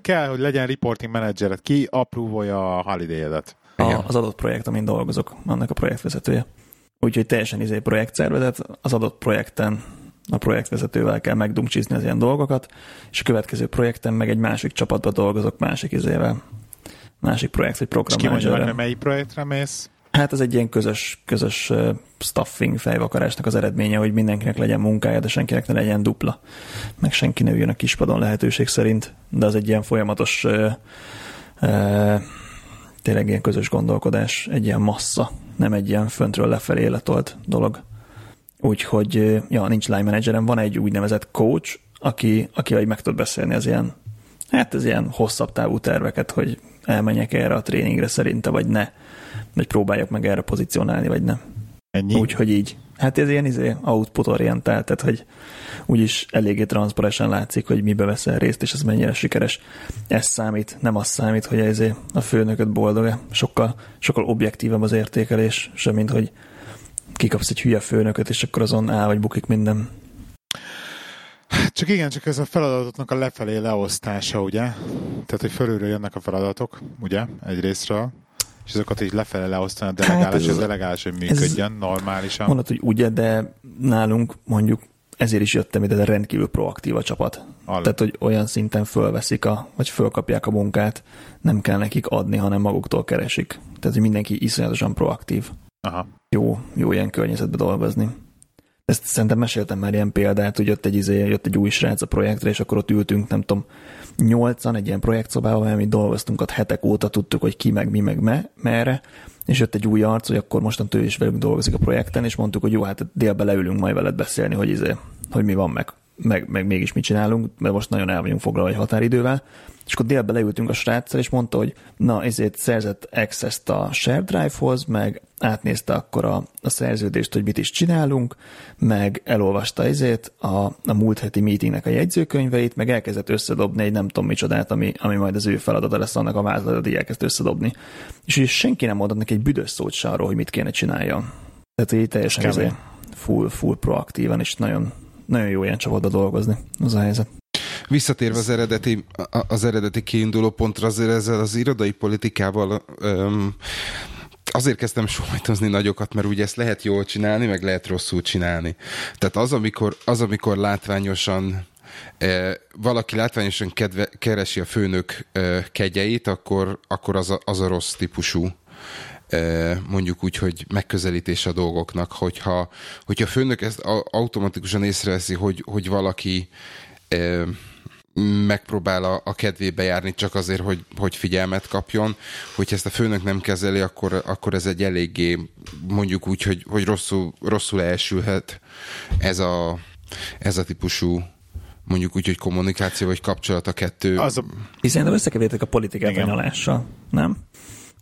Speaker 3: Kell, hogy legyen reporting menedzseret. Ki approvolja a holiday-edet?
Speaker 1: A, az adott projekt, amin dolgozok, annak a projektvezetője. Úgyhogy teljesen izé projektszervezet, az adott projekten a projektvezetővel kell megdumcsizni az ilyen dolgokat, és a következő projekten meg egy másik csapatba dolgozok másik izével. Másik projekt, egy program
Speaker 3: És ki mondja, melyik projektre mész?
Speaker 1: Hát ez egy ilyen közös, közös staffing fejvakarásnak az eredménye, hogy mindenkinek legyen munkája, de senkinek ne legyen dupla. Meg senki ne üljön a kispadon lehetőség szerint, de az egy ilyen folyamatos uh, uh, tényleg ilyen közös gondolkodás, egy ilyen massza, nem egy ilyen föntről lefelé letolt dolog. Úgyhogy, ja, nincs line managerem, van egy úgynevezett coach, aki, aki meg tud beszélni az ilyen, hát ez ilyen hosszabb távú terveket, hogy elmenjek erre a tréningre szerinte, vagy ne, vagy próbáljak meg erre pozícionálni, vagy nem.
Speaker 3: Ennyi?
Speaker 1: Úgyhogy így. Hát ez ilyen izé, output orientált, tehát hogy úgyis eléggé transzparensen látszik, hogy mibe veszel részt, és ez mennyire sikeres. Ez számít, nem az számít, hogy ez a főnököt boldog-e. Sokkal, sokkal objektívabb az értékelés, sem mint hogy kikapsz egy hülye főnököt, és akkor azon áll, vagy bukik minden.
Speaker 3: Csak igen, csak ez a feladatoknak a lefelé leosztása, ugye? Tehát, hogy fölülről jönnek a feladatok, ugye? Egy részről és azokat így lefele leosztani a delegálás, hát ez, a delegálás, hogy működjön ez normálisan.
Speaker 1: Mondod, hogy ugye, de nálunk mondjuk ezért is jöttem ide, de rendkívül proaktív a csapat. All. Tehát, hogy olyan szinten fölveszik, a, vagy fölkapják a munkát, nem kell nekik adni, hanem maguktól keresik. Tehát, hogy mindenki iszonyatosan proaktív.
Speaker 3: Aha.
Speaker 1: Jó, jó ilyen környezetben dolgozni. Ezt szerintem meséltem már ilyen példát, hogy jött egy, izé, jött egy új srác a projektre, és akkor ott ültünk, nem tudom, nyolcan egy ilyen projektszobában, mi dolgoztunk ott hetek óta, tudtuk, hogy ki meg mi meg me, merre, és jött egy új arc, hogy akkor mostan ő is velünk dolgozik a projekten, és mondtuk, hogy jó, hát délbe leülünk majd veled beszélni, hogy, izé, hogy mi van meg, meg, meg mégis mit csinálunk, mert most nagyon el vagyunk foglalva egy határidővel, és akkor délben leültünk a sráccal, és mondta, hogy na, ezért szerzett access a share drive-hoz, meg átnézte akkor a, a szerződést, hogy mit is csinálunk, meg elolvasta ezért a, a múlt heti meetingnek a jegyzőkönyveit, meg elkezdett összedobni egy nem tudom micsodát, ami, ami majd az ő feladata lesz annak a vázlatot, hogy elkezd összedobni. És ugye senki nem mondott neki egy büdös szót se arról, hogy mit kéne csináljon. Tehát így teljesen ezért full, full proaktívan, és nagyon, nagyon jó ilyen csapatba dolgozni, az a helyzet.
Speaker 2: Visszatérve az eredeti, az eredeti kiinduló pontra, azért ezzel az irodai politikával öm, azért kezdtem sóhajtozni nagyokat, mert ugye ezt lehet jól csinálni, meg lehet rosszul csinálni. Tehát az, amikor, az, amikor látványosan valaki látványosan kedve, keresi a főnök kegyeit, akkor, akkor az, a, az a rossz típusú mondjuk úgy, hogy megközelítés a dolgoknak, hogyha, hogyha a főnök ezt automatikusan észreveszi, hogy, hogy valaki megpróbál a, a kedvébe járni csak azért, hogy, hogy figyelmet kapjon. Hogyha ezt a főnök nem kezeli, akkor, akkor ez egy eléggé mondjuk úgy, hogy, hogy rosszul, rosszul elsülhet ez a, ez a típusú mondjuk úgy, hogy kommunikáció vagy kapcsolat a kettő. Az a...
Speaker 1: Hiszen összekevertek a politikát Igen. a nyalással, nem?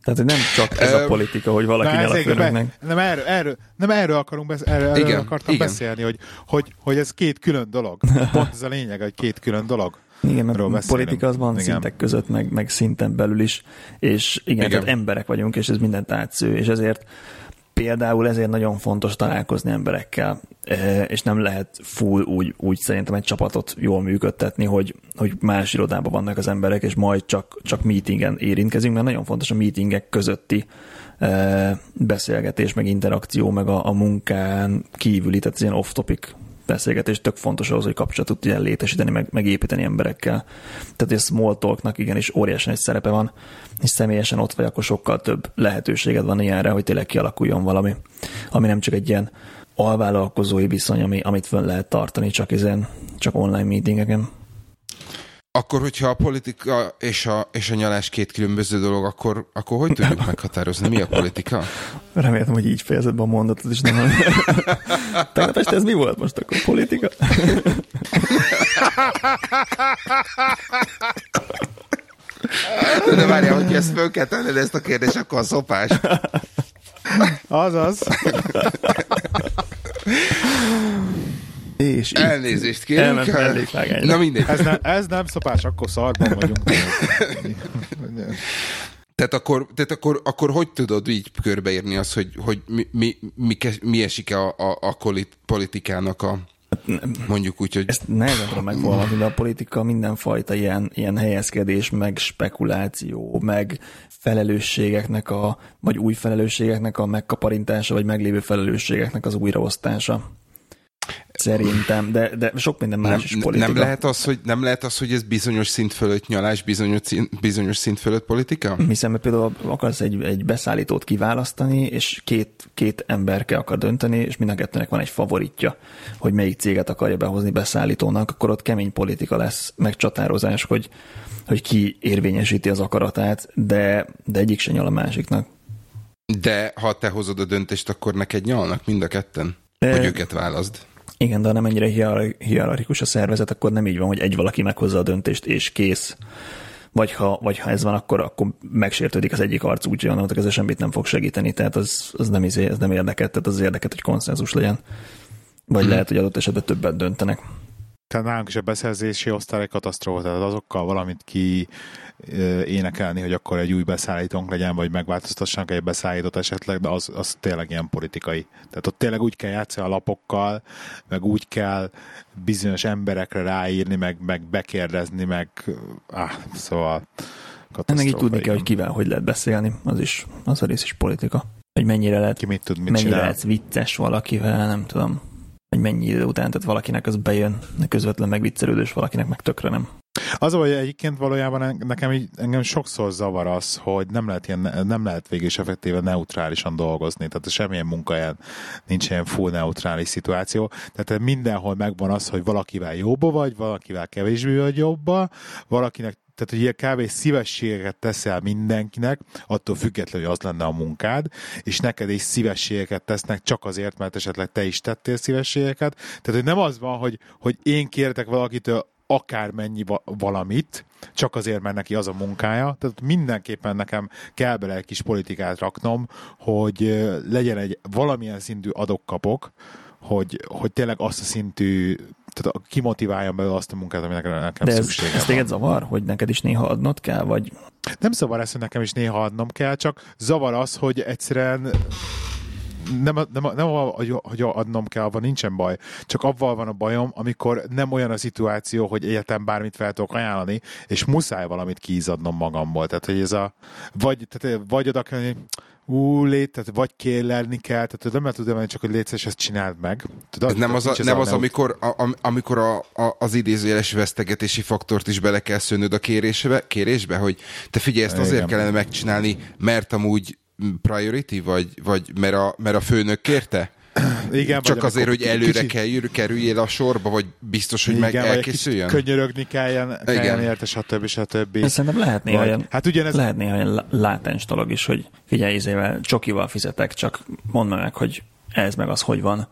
Speaker 1: Tehát nem csak ez a politika, hogy valaki a főnöknek.
Speaker 3: Nem erről, erről, nem erről akarunk besz- erről, erről igen, akartam igen. beszélni, hogy, hogy, hogy ez két külön dolog. Pont ez a lényeg, hogy két külön dolog.
Speaker 1: Igen, mert a politika az van igen. szintek között, meg, meg szinten belül is, és igen, igen, tehát emberek vagyunk, és ez mindent átsző, és ezért például ezért nagyon fontos találkozni emberekkel, e, és nem lehet full úgy, úgy szerintem egy csapatot jól működtetni, hogy, hogy más irodában vannak az emberek, és majd csak, csak meetingen érintkezünk, mert nagyon fontos a meetingek közötti e, beszélgetés, meg interakció, meg a, a munkán kívüli, tehát ilyen off-topic beszélgetés tök fontos ahhoz, hogy kapcsolatot tudjál létesíteni, meg, megépíteni emberekkel. Tehát a small talknak igenis óriási egy szerepe van, és személyesen ott vagy, akkor sokkal több lehetőséged van ilyenre, hogy tényleg kialakuljon valami, ami nem csak egy ilyen alvállalkozói viszony, ami, amit fönn lehet tartani csak ezen, csak online meetingeken.
Speaker 2: Akkor, hogyha a politika és a, és a nyalás két különböző dolog, akkor, akkor hogy tudjuk meghatározni? Mi a politika?
Speaker 1: Remélem, hogy így fejezed be a mondatot, és nem... Tegnap este ez mi volt most akkor? Politika?
Speaker 2: De várjál, hogy ezt föl kell tenned ezt a kérdést, akkor a szopás.
Speaker 3: Azaz.
Speaker 2: És Elnézést kérünk.
Speaker 1: Na
Speaker 3: mindegy. Ez, ne, ez nem szopás, akkor szarban vagyunk.
Speaker 2: Tehát akkor, tehát akkor, akkor hogy tudod így körbeírni azt, hogy, hogy mi, mi, mi, mi esik a, a, a politikának a, mondjuk úgy, hogy...
Speaker 1: Ezt nehezen tudom megfogalmazni, de a politika mindenfajta ilyen, ilyen helyezkedés, meg spekuláció, meg felelősségeknek a, vagy új felelősségeknek a megkaparintása, vagy meglévő felelősségeknek az újraosztása. Szerintem, de, de sok minden más
Speaker 2: nem,
Speaker 1: is politika.
Speaker 2: Nem lehet, az, hogy, nem lehet az, hogy ez bizonyos szint fölött nyalás, bizonyos, szint, bizonyos szint fölött politika?
Speaker 1: Hiszen mert például akarsz egy, egy beszállítót kiválasztani, és két, két ember kell akar dönteni, és mind a kettőnek van egy favoritja, hogy melyik céget akarja behozni beszállítónak, akkor ott kemény politika lesz, megcsatározás, hogy, hogy ki érvényesíti az akaratát, de, de egyik se nyal a másiknak.
Speaker 2: De ha te hozod a döntést, akkor neked nyalnak mind a ketten? Hogy őket válaszd.
Speaker 1: Igen, de ha nem ennyire hierarchikus a szervezet, akkor nem így van, hogy egy valaki meghozza a döntést, és kész. Vagy ha, vagy ha ez van, akkor, akkor megsértődik az egyik arc, úgyhogy annak ez semmit nem fog segíteni, tehát az, az nem, izé, ez nem érdeket, tehát az érdeket, hogy konszenzus legyen. Vagy hmm. lehet, hogy adott esetben többet döntenek.
Speaker 3: Tehát nálunk is a beszerzési osztály egy katasztrófa, tehát azokkal valamit ki énekelni, hogy akkor egy új beszállítónk legyen, vagy megváltoztassanak egy beszállítót esetleg, de az, az tényleg ilyen politikai. Tehát ott tényleg úgy kell játszani a lapokkal, meg úgy kell bizonyos emberekre ráírni, meg, meg bekérdezni, meg ah, szóval
Speaker 1: ennek így tudni kell, hogy kivel hogy lehet beszélni, az is, az a rész is politika. Hogy mennyire lehet,
Speaker 3: Ki mit tud, mit
Speaker 1: mennyire lehet vicces valakivel, nem tudom. Hogy mennyi idő után, tehát valakinek az bejön, közvetlen megviccelődős, valakinek meg tökre nem.
Speaker 3: Az, hogy egyébként valójában nekem így, engem sokszor zavar az, hogy nem lehet, ilyen, nem lehet végig is effektíve neutrálisan dolgozni. Tehát semmilyen munkahelyen nincs ilyen full neutrális szituáció. Tehát mindenhol megvan az, hogy valakivel jobba vagy, valakivel kevésbé vagy jobba, valakinek tehát hogy ilyen kb. szívességeket teszel mindenkinek, attól függetlenül, hogy az lenne a munkád, és neked is szívességeket tesznek csak azért, mert esetleg te is tettél szívességeket. Tehát, hogy nem az van, hogy, hogy én kértek valakitől akármennyi valamit, csak azért, mert neki az a munkája. Tehát mindenképpen nekem kell bele egy kis politikát raknom, hogy legyen egy valamilyen szintű adok-kapok, hogy, hogy tényleg azt a szintű tehát kimotiváljam belőle azt a munkát, aminek nekem
Speaker 1: De ez, ez téged zavar, hogy neked is néha adnod kell, vagy...
Speaker 3: Nem zavar ez, hogy nekem is néha adnom kell, csak zavar az, hogy egyszerűen nem, nem, nem hogy, hogy adnom kell, avval nincsen baj. Csak avval van a bajom, amikor nem olyan a szituáció, hogy egyetem bármit fel tudok ajánlani, és muszáj valamit kízadnom magamból. Tehát, hogy ez a, vagy, tehát, vagy oda kell, ú, lét, tehát vagy kérlelni kell, tehát nem lehet tudni, csak hogy létsz, és ezt csináld meg.
Speaker 2: Tudod, ez nem az, a, nem az, az amikor, a, amikor a, a, az idézőjeles vesztegetési faktort is bele kell szőnöd a kérésbe, kérésbe, hogy te figyelj, ezt azért Igen. kellene megcsinálni, mert amúgy priority, vagy, vagy mert, a, mert a főnök kérte?
Speaker 3: Igen,
Speaker 2: Csak azért, hogy előre kicsit... kell, kerüljél a sorba, vagy biztos, hogy Igen, meg elkészüljön?
Speaker 3: könyörögni kelljen, kelljen érte, stb. stb.
Speaker 1: Ez szerintem lehet néha, olyan, hát ugyanez... lehet néha olyan látens dolog is, hogy figyelj, izével, csokival fizetek, csak mondd meg, hogy ez meg az hogy van.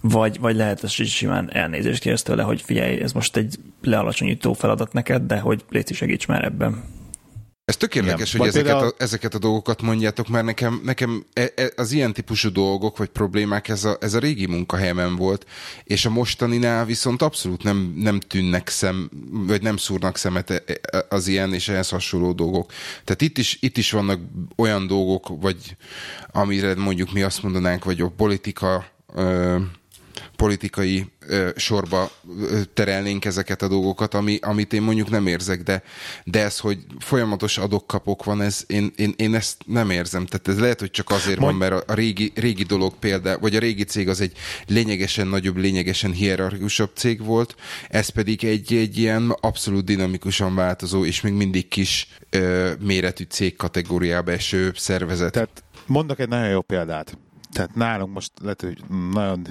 Speaker 1: Vagy, vagy lehet ez is simán elnézést kérsz tőle, hogy figyelj, ez most egy lealacsonyító feladat neked, de hogy légy segíts már ebben.
Speaker 2: Ez tök érdekes, hogy ezeket, például... a, ezeket a dolgokat mondjátok, mert nekem, nekem e, e, az ilyen típusú dolgok vagy problémák ez a, ez a régi munkahelyemen volt, és a mostaninál viszont abszolút nem, nem tűnnek szem, vagy nem szúrnak szemet e, az ilyen és ehhez hasonló dolgok. Tehát itt is, itt is vannak olyan dolgok, vagy amire mondjuk mi azt mondanánk, vagy a politika ö, politikai sorba terelnénk ezeket a dolgokat, ami, amit én mondjuk nem érzek, de, de ez, hogy folyamatos adok-kapok van, ez, én, én, én ezt nem érzem. Tehát ez lehet, hogy csak azért Mondj... van, mert a, régi, régi dolog például, vagy a régi cég az egy lényegesen nagyobb, lényegesen hierarchikusabb cég volt, ez pedig egy, egy ilyen abszolút dinamikusan változó, és még mindig kis ö, méretű cég kategóriába eső szervezet.
Speaker 3: Tehát mondok egy nagyon jó példát. Tehát nálunk most lehet, hogy nagyon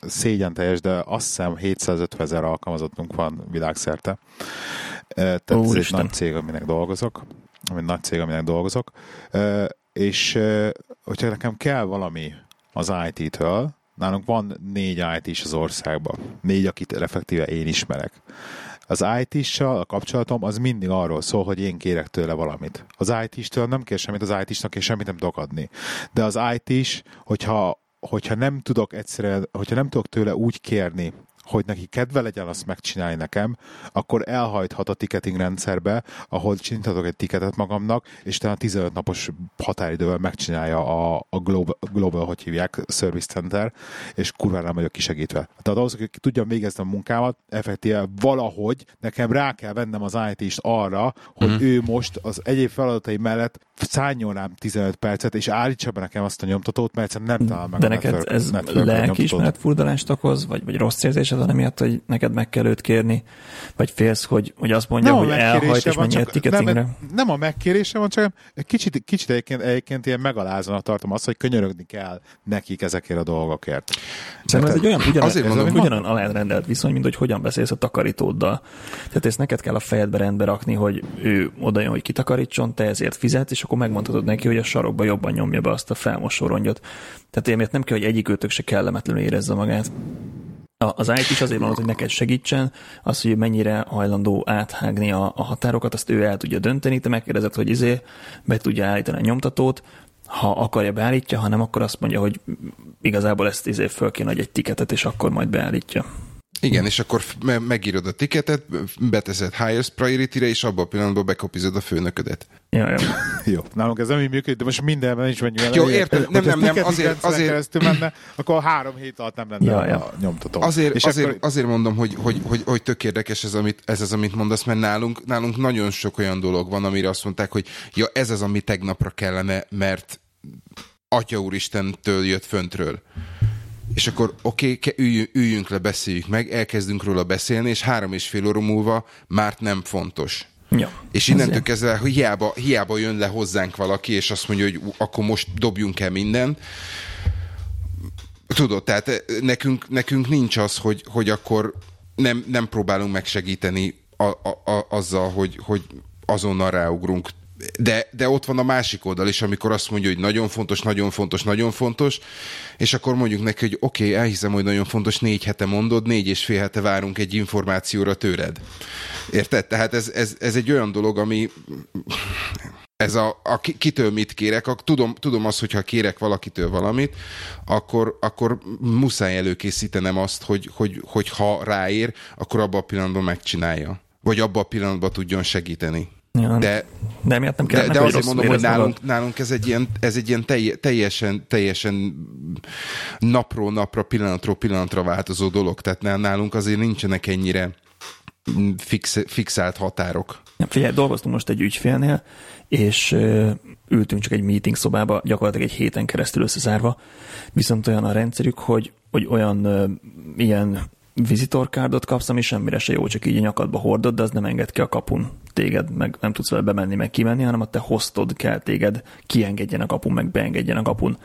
Speaker 3: szégyen teljes, de azt hiszem 750 ezer alkalmazottunk van világszerte. Tehát Ó, ez egy nagy cég, aminek dolgozok. Ami nagy cég, aminek dolgozok. És hogyha nekem kell valami az IT-től, nálunk van négy IT is az országban. Négy, akit effektíve én ismerek. Az IT-ssal a kapcsolatom az mindig arról szól, hogy én kérek tőle valamit. Az IT-stől nem kér semmit, az IT-snak és semmit nem tudok adni. De az IT-s, hogyha hogyha nem tudok egyszerűen, hogyha nem tudok tőle úgy kérni, hogy neki kedve legyen azt megcsinálni nekem, akkor elhajthat a ticketing rendszerbe, ahol csinálhatok egy ticketet magamnak, és a 15 napos határidővel megcsinálja a, a Global, Global, hogy hívják, Service Center, és kurva nem vagyok kisegítve. Tehát ahhoz, hogy tudjam végezni a munkámat, effektíve valahogy nekem rá kell vennem az IT-st arra, hogy mm. ő most az egyéb feladatai mellett szálljon rám 15 percet, és állítsa be nekem azt a nyomtatót, mert nem talál meg
Speaker 1: De neked network, ez lelkiismeret furdalást okoz, vagy, vagy rossz érzés az emiatt, hogy neked meg kell őt kérni, vagy félsz, hogy, hogy azt mondja, nem hogy elhajt és menjél ticketingre? Nem,
Speaker 3: nem a megkérése van, csak kicsit, kicsit egyébként, egyébként ilyen megalázónak tartom azt, hogy könyörögni kell nekik ezekért a dolgokért.
Speaker 1: Szerintem ez egy olyan, ugyan, Azért ez mondom, ugyanan alárendelt viszony, mint hogy hogyan beszélsz a takarítóddal. Tehát ezt neked kell a fejedbe rendbe rakni, hogy ő oda jön, hogy kitakarítson, te ezért fizetsz, és akkor megmondhatod neki, hogy a sarokba jobban nyomja be azt a felmosórongyot. Tehát én nem kell, hogy egyik őtök se kellemetlenül érezze magát az IT is azért van hogy neked segítsen, az, hogy mennyire hajlandó áthágni a, a határokat, azt ő el tudja dönteni, te megkérdezed, hogy izé be tudja állítani a nyomtatót, ha akarja beállítja, ha nem, akkor azt mondja, hogy igazából ezt izé föl kéne egy tiketet, és akkor majd beállítja.
Speaker 2: Igen, és akkor megírod a tiketet, beteszed highest priority-re, és abban a pillanatban bekopizod a főnöködet.
Speaker 1: Ja,
Speaker 3: jó. jó. Nálunk ez nem így működik, de most mindenben is menjünk
Speaker 2: Jó, értem, nem, nem, nem, azért, azért...
Speaker 3: keresztül menne, akkor három hét alatt nem lenne ja, ja. a nyomtató.
Speaker 2: Azért, és azért, akkor... azért mondom, hogy, hogy, hogy, hogy tök érdekes ez, amit, ez az, amit mondasz, mert nálunk, nálunk nagyon sok olyan dolog van, amire azt mondták, hogy ja, ez az, ami tegnapra kellene, mert Atya Úristentől jött föntről és akkor oké, okay, üljünk, üljünk le, beszéljük meg, elkezdünk róla beszélni, és három és fél óra múlva már nem fontos.
Speaker 1: Ja,
Speaker 2: és innentől kezdve, hogy hiába, hiába jön le hozzánk valaki, és azt mondja, hogy akkor most dobjunk el mindent, Tudod, tehát nekünk, nekünk nincs az, hogy, hogy akkor nem, nem próbálunk megsegíteni a, a, a, azzal, hogy, hogy azonnal ráugrunk de, de ott van a másik oldal is, amikor azt mondja, hogy nagyon fontos, nagyon fontos, nagyon fontos, és akkor mondjuk neki, hogy oké, okay, elhiszem, hogy nagyon fontos, négy hete mondod, négy és fél hete várunk egy információra tőled. Érted? Tehát ez, ez, ez egy olyan dolog, ami ez a, a kitől mit kérek, a, tudom, tudom azt, hogyha kérek valakitől valamit, akkor, akkor muszáj előkészítenem azt, hogy, hogy, hogy ha ráér, akkor abban a pillanatban megcsinálja. Vagy abban a pillanatban tudjon segíteni.
Speaker 1: Ja,
Speaker 2: de,
Speaker 1: de miatt nem kell
Speaker 2: de, de azért mondom, hogy nálunk, nálunk ez egy ilyen, ez egy ilyen teljesen, teljesen napról napra, pillanatról pillanatra változó dolog. Tehát nálunk azért nincsenek ennyire fix, fixált határok.
Speaker 1: Figyelj, dolgoztunk most egy ügyfélnél, és ültünk csak egy meeting szobába, gyakorlatilag egy héten keresztül összezárva, viszont olyan a rendszerük, hogy, hogy olyan ilyen vizitorkárdot kapsz, ami semmire se jó, csak így a nyakadba hordod, de az nem enged ki a kapun. Téged, meg nem tudsz vele bemenni, meg kimenni, hanem a te hostod kell téged kiengedjen a kapun, meg beengedjen a kapun.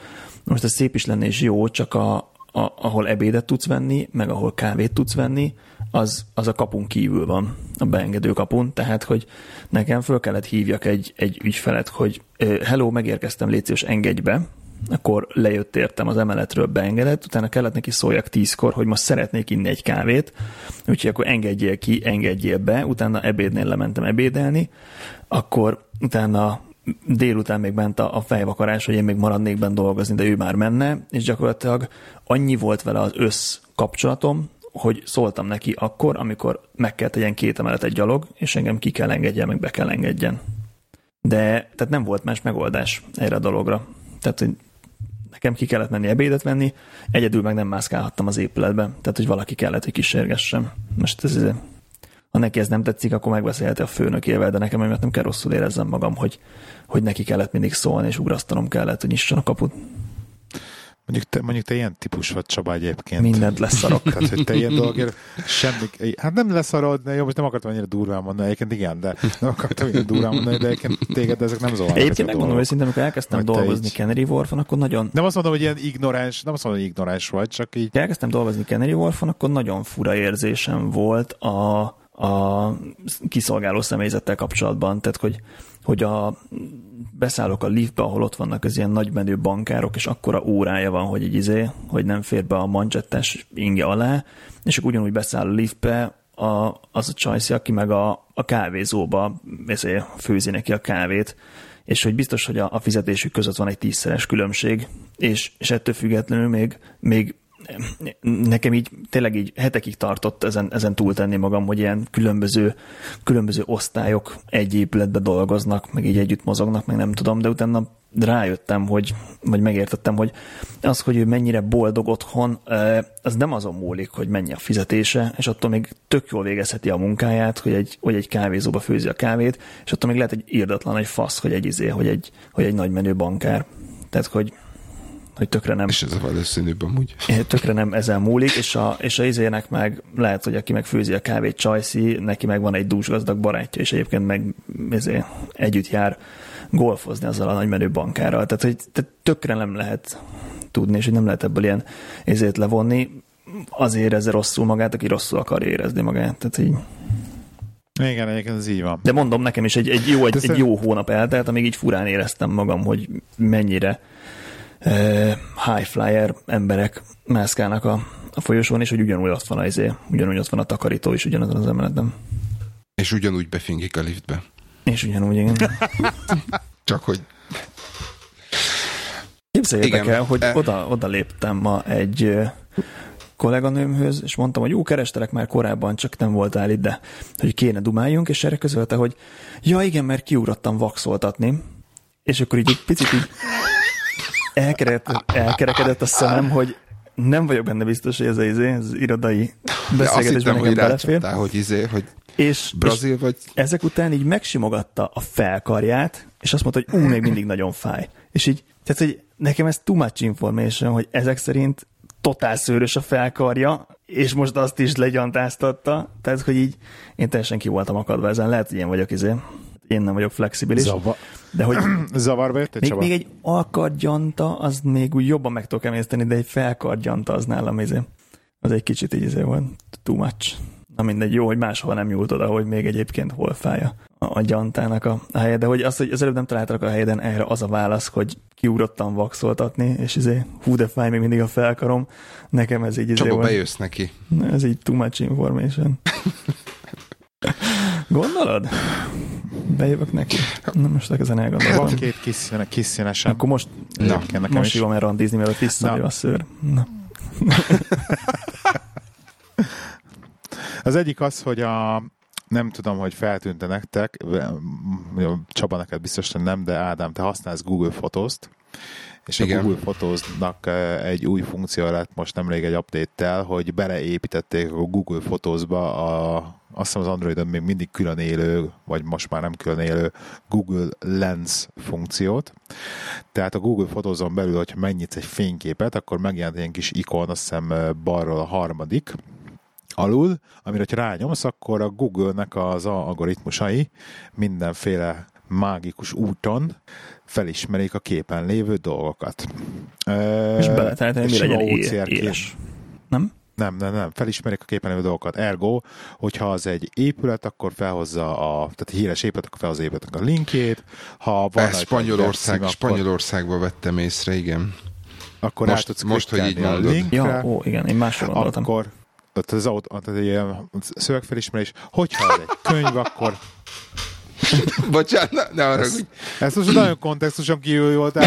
Speaker 1: Most ez szép is lenne és jó, csak a, a, ahol ebédet tudsz venni, meg ahol kávét tudsz venni, az, az a kapun kívül van, a beengedő kapun, tehát, hogy nekem föl kellett hívjak egy, egy ügyfelet, hogy hello, megérkeztem, légy engedj be, akkor lejött értem az emeletről, beengedett, utána kellett neki szóljak tízkor, hogy most szeretnék inni egy kávét, úgyhogy akkor engedjél ki, engedjél be, utána ebédnél lementem ebédelni, akkor utána délután még ment a, a fejvakarás, hogy én még maradnék benne dolgozni, de ő már menne, és gyakorlatilag annyi volt vele az össz kapcsolatom, hogy szóltam neki akkor, amikor meg kell tegyen két emeletet gyalog, és engem ki kell engedjen, meg be kell engedjen. De tehát nem volt más megoldás erre a dologra. Tehát, hogy nekem ki kellett menni ebédet venni, egyedül meg nem mászkálhattam az épületbe, tehát hogy valaki kellett, hogy kísérgessem. Most ez, ha neki ez nem tetszik, akkor megbeszélheti a főnökével, de nekem emiatt nem kell rosszul érezzem magam, hogy, hogy neki kellett mindig szólni, és ugrasztanom kellett, hogy nyisson a kaput.
Speaker 3: Mondjuk te, mondjuk te ilyen típus vagy Csaba egyébként.
Speaker 1: Mindent leszarok.
Speaker 3: Tehát, hogy te ilyen dolgért semmi, hát nem leszarod, de jó, most nem akartam annyira durván mondani, egyébként igen, de nem akartam annyira durván mondani, de egyébként téged ezek nem zavarnak.
Speaker 1: Egyébként megmondom őszintén, amikor elkezdtem dolgozni így... Canary Wharfon, akkor nagyon...
Speaker 3: Nem azt mondom, hogy ilyen ignoráns, nem azt mondom, hogy ignoráns vagy, csak így...
Speaker 1: Elkezdtem dolgozni Canary Wharfon, akkor nagyon fura érzésem volt a, a kiszolgáló személyzettel kapcsolatban, tehát hogy, hogy a beszállok a liftbe, ahol ott vannak az ilyen nagymenő bankárok, és akkora órája van, hogy egy izé, hogy nem fér be a manchettes inge alá, és akkor ugyanúgy beszáll a liftbe, a, az a csajszi, aki meg a, a kávézóba ezért főzi neki a kávét, és hogy biztos, hogy a, a fizetésük között van egy tízszeres különbség, és, és ettől függetlenül még, még nekem így tényleg így hetekig tartott ezen, ezen túltenni magam, hogy ilyen különböző, különböző osztályok egy épületbe dolgoznak, meg így együtt mozognak, meg nem tudom, de utána rájöttem, hogy, vagy megértettem, hogy az, hogy ő mennyire boldog otthon, az nem azon múlik, hogy mennyi a fizetése, és attól még tök jól végezheti a munkáját, hogy egy, hogy egy kávézóba főzi a kávét, és attól még lehet egy írdatlan, egy fasz, hogy egy izé, hogy egy, hogy egy nagy menő bankár. Tehát, hogy hogy tökre nem...
Speaker 2: És ez a valószínűbb amúgy.
Speaker 1: Tökre nem ezen múlik, és a, és a izének meg lehet, hogy aki meg főzi a kávét Csajci, neki meg van egy dúsgazdag barátja, és egyébként meg ezért együtt jár golfozni azzal a nagymenő bankárral. Tehát, hogy tehát tökre nem lehet tudni, és hogy nem lehet ebből ilyen ezért levonni. Azért érezze rosszul magát, aki rosszul akar érezni magát. Tehát így
Speaker 3: igen, egyébként ez így van.
Speaker 1: De mondom, nekem is egy, egy, jó, egy, egy jó hónap eltelt, amíg így furán éreztem magam, hogy mennyire high flyer emberek mászkálnak a, a folyosón, és hogy ugyanúgy ott van a izé, ugyanúgy ott van a takarító is ugyanazon az emeleten.
Speaker 2: És ugyanúgy befingik a liftbe.
Speaker 1: És ugyanúgy, igen.
Speaker 2: Csak hogy
Speaker 1: Képzeljétek el, hogy e... oda, oda léptem ma egy kolléganőmhöz, és mondtam, hogy jó, kerestelek már korábban, csak nem voltál itt, de hogy kéne dumáljunk, és erre közölte, hogy ja igen, mert kiugrottam vaxoltatni, és akkor így egy picit így elkerekedett, elkerekedett a szemem, hogy nem vagyok benne biztos, hogy ez az, izé, az irodai beszélgetésben
Speaker 2: nekem belefér. hogy izé, hogy és, brazil és vagy.
Speaker 1: ezek után így megsimogatta a felkarját, és azt mondta, hogy ú, még mindig nagyon fáj. És így, tehát, hogy nekem ez too much information, hogy ezek szerint totál szőrös a felkarja, és most azt is legyantáztatta, tehát, hogy így én teljesen ki voltam akadva ezen, lehet, hogy én vagyok izé én nem vagyok flexibilis. Zava-
Speaker 3: de hogy Zavarba jött
Speaker 1: még, még egy alkargyanta, az még úgy jobban meg tudok emészteni, de egy felkargyanta az nálam izé. Az egy kicsit így izé volt too much. Na mindegy, jó, hogy máshol nem nyúlt oda, hogy még egyébként hol fája. a gyantának a, a helye, de hogy az, hogy az előbb nem találtak a helyeden, erre az a válasz, hogy kiugrottam vaxoltatni, és izé, hú de fáj még mindig a felkarom, nekem ez így izé
Speaker 2: Csaba, bejössz neki.
Speaker 1: Ez így too much information. Gondolod? Bejövök neki. Na most ezen
Speaker 3: Van
Speaker 1: elgondolkodom.
Speaker 3: két kis, színe, kis színesen.
Speaker 1: Akkor most,
Speaker 2: Na,
Speaker 3: nekem
Speaker 1: most hívom el randizni, mielőtt visszajön
Speaker 3: Na.
Speaker 1: a szőr. Na.
Speaker 3: Az egyik az, hogy a nem tudom, hogy feltűnte nektek, Csaba neked biztos, hogy nem, de Ádám, te használsz Google Photos-t, és a
Speaker 2: Igen.
Speaker 3: Google Photos-nak egy új funkció lett most nemrég egy update-tel, hogy beleépítették a Google Photos-ba a, azt hiszem az Androidon még mindig külön élő, vagy most már nem külön élő Google Lens funkciót. Tehát a Google Photos-on belül, hogyha megnyitsz egy fényképet, akkor megjelent egy kis ikon, azt hiszem balról a harmadik, alul, amire, ha rányomsz, akkor a Google-nek az algoritmusai mindenféle mágikus úton felismerik a képen lévő dolgokat.
Speaker 1: És beleteltem, hogy mi legyen éles. Nem?
Speaker 3: Nem, nem, nem. Felismerik a képen lévő dolgokat. Ergo, hogyha az egy épület, akkor felhozza a, tehát híres épület, akkor felhozza a épületnek a linkjét. Ha van
Speaker 2: Ez Spanyolország,
Speaker 3: akkor,
Speaker 2: Spanyolországban vettem észre, igen.
Speaker 3: akkor
Speaker 2: Most-
Speaker 3: rá tudsz
Speaker 2: most, hogy így
Speaker 3: a
Speaker 2: mondod.
Speaker 3: linkre.
Speaker 1: Ja, ó, igen, én másra gondoltam.
Speaker 3: akkor ott az, aut- ott az egy ilyen szövegfelismerés, hogyha ez egy könyv, akkor
Speaker 2: Bocsánat, ne, arra,
Speaker 3: ez,
Speaker 2: hogy
Speaker 3: ez most nagyon kontextuson kívül volt,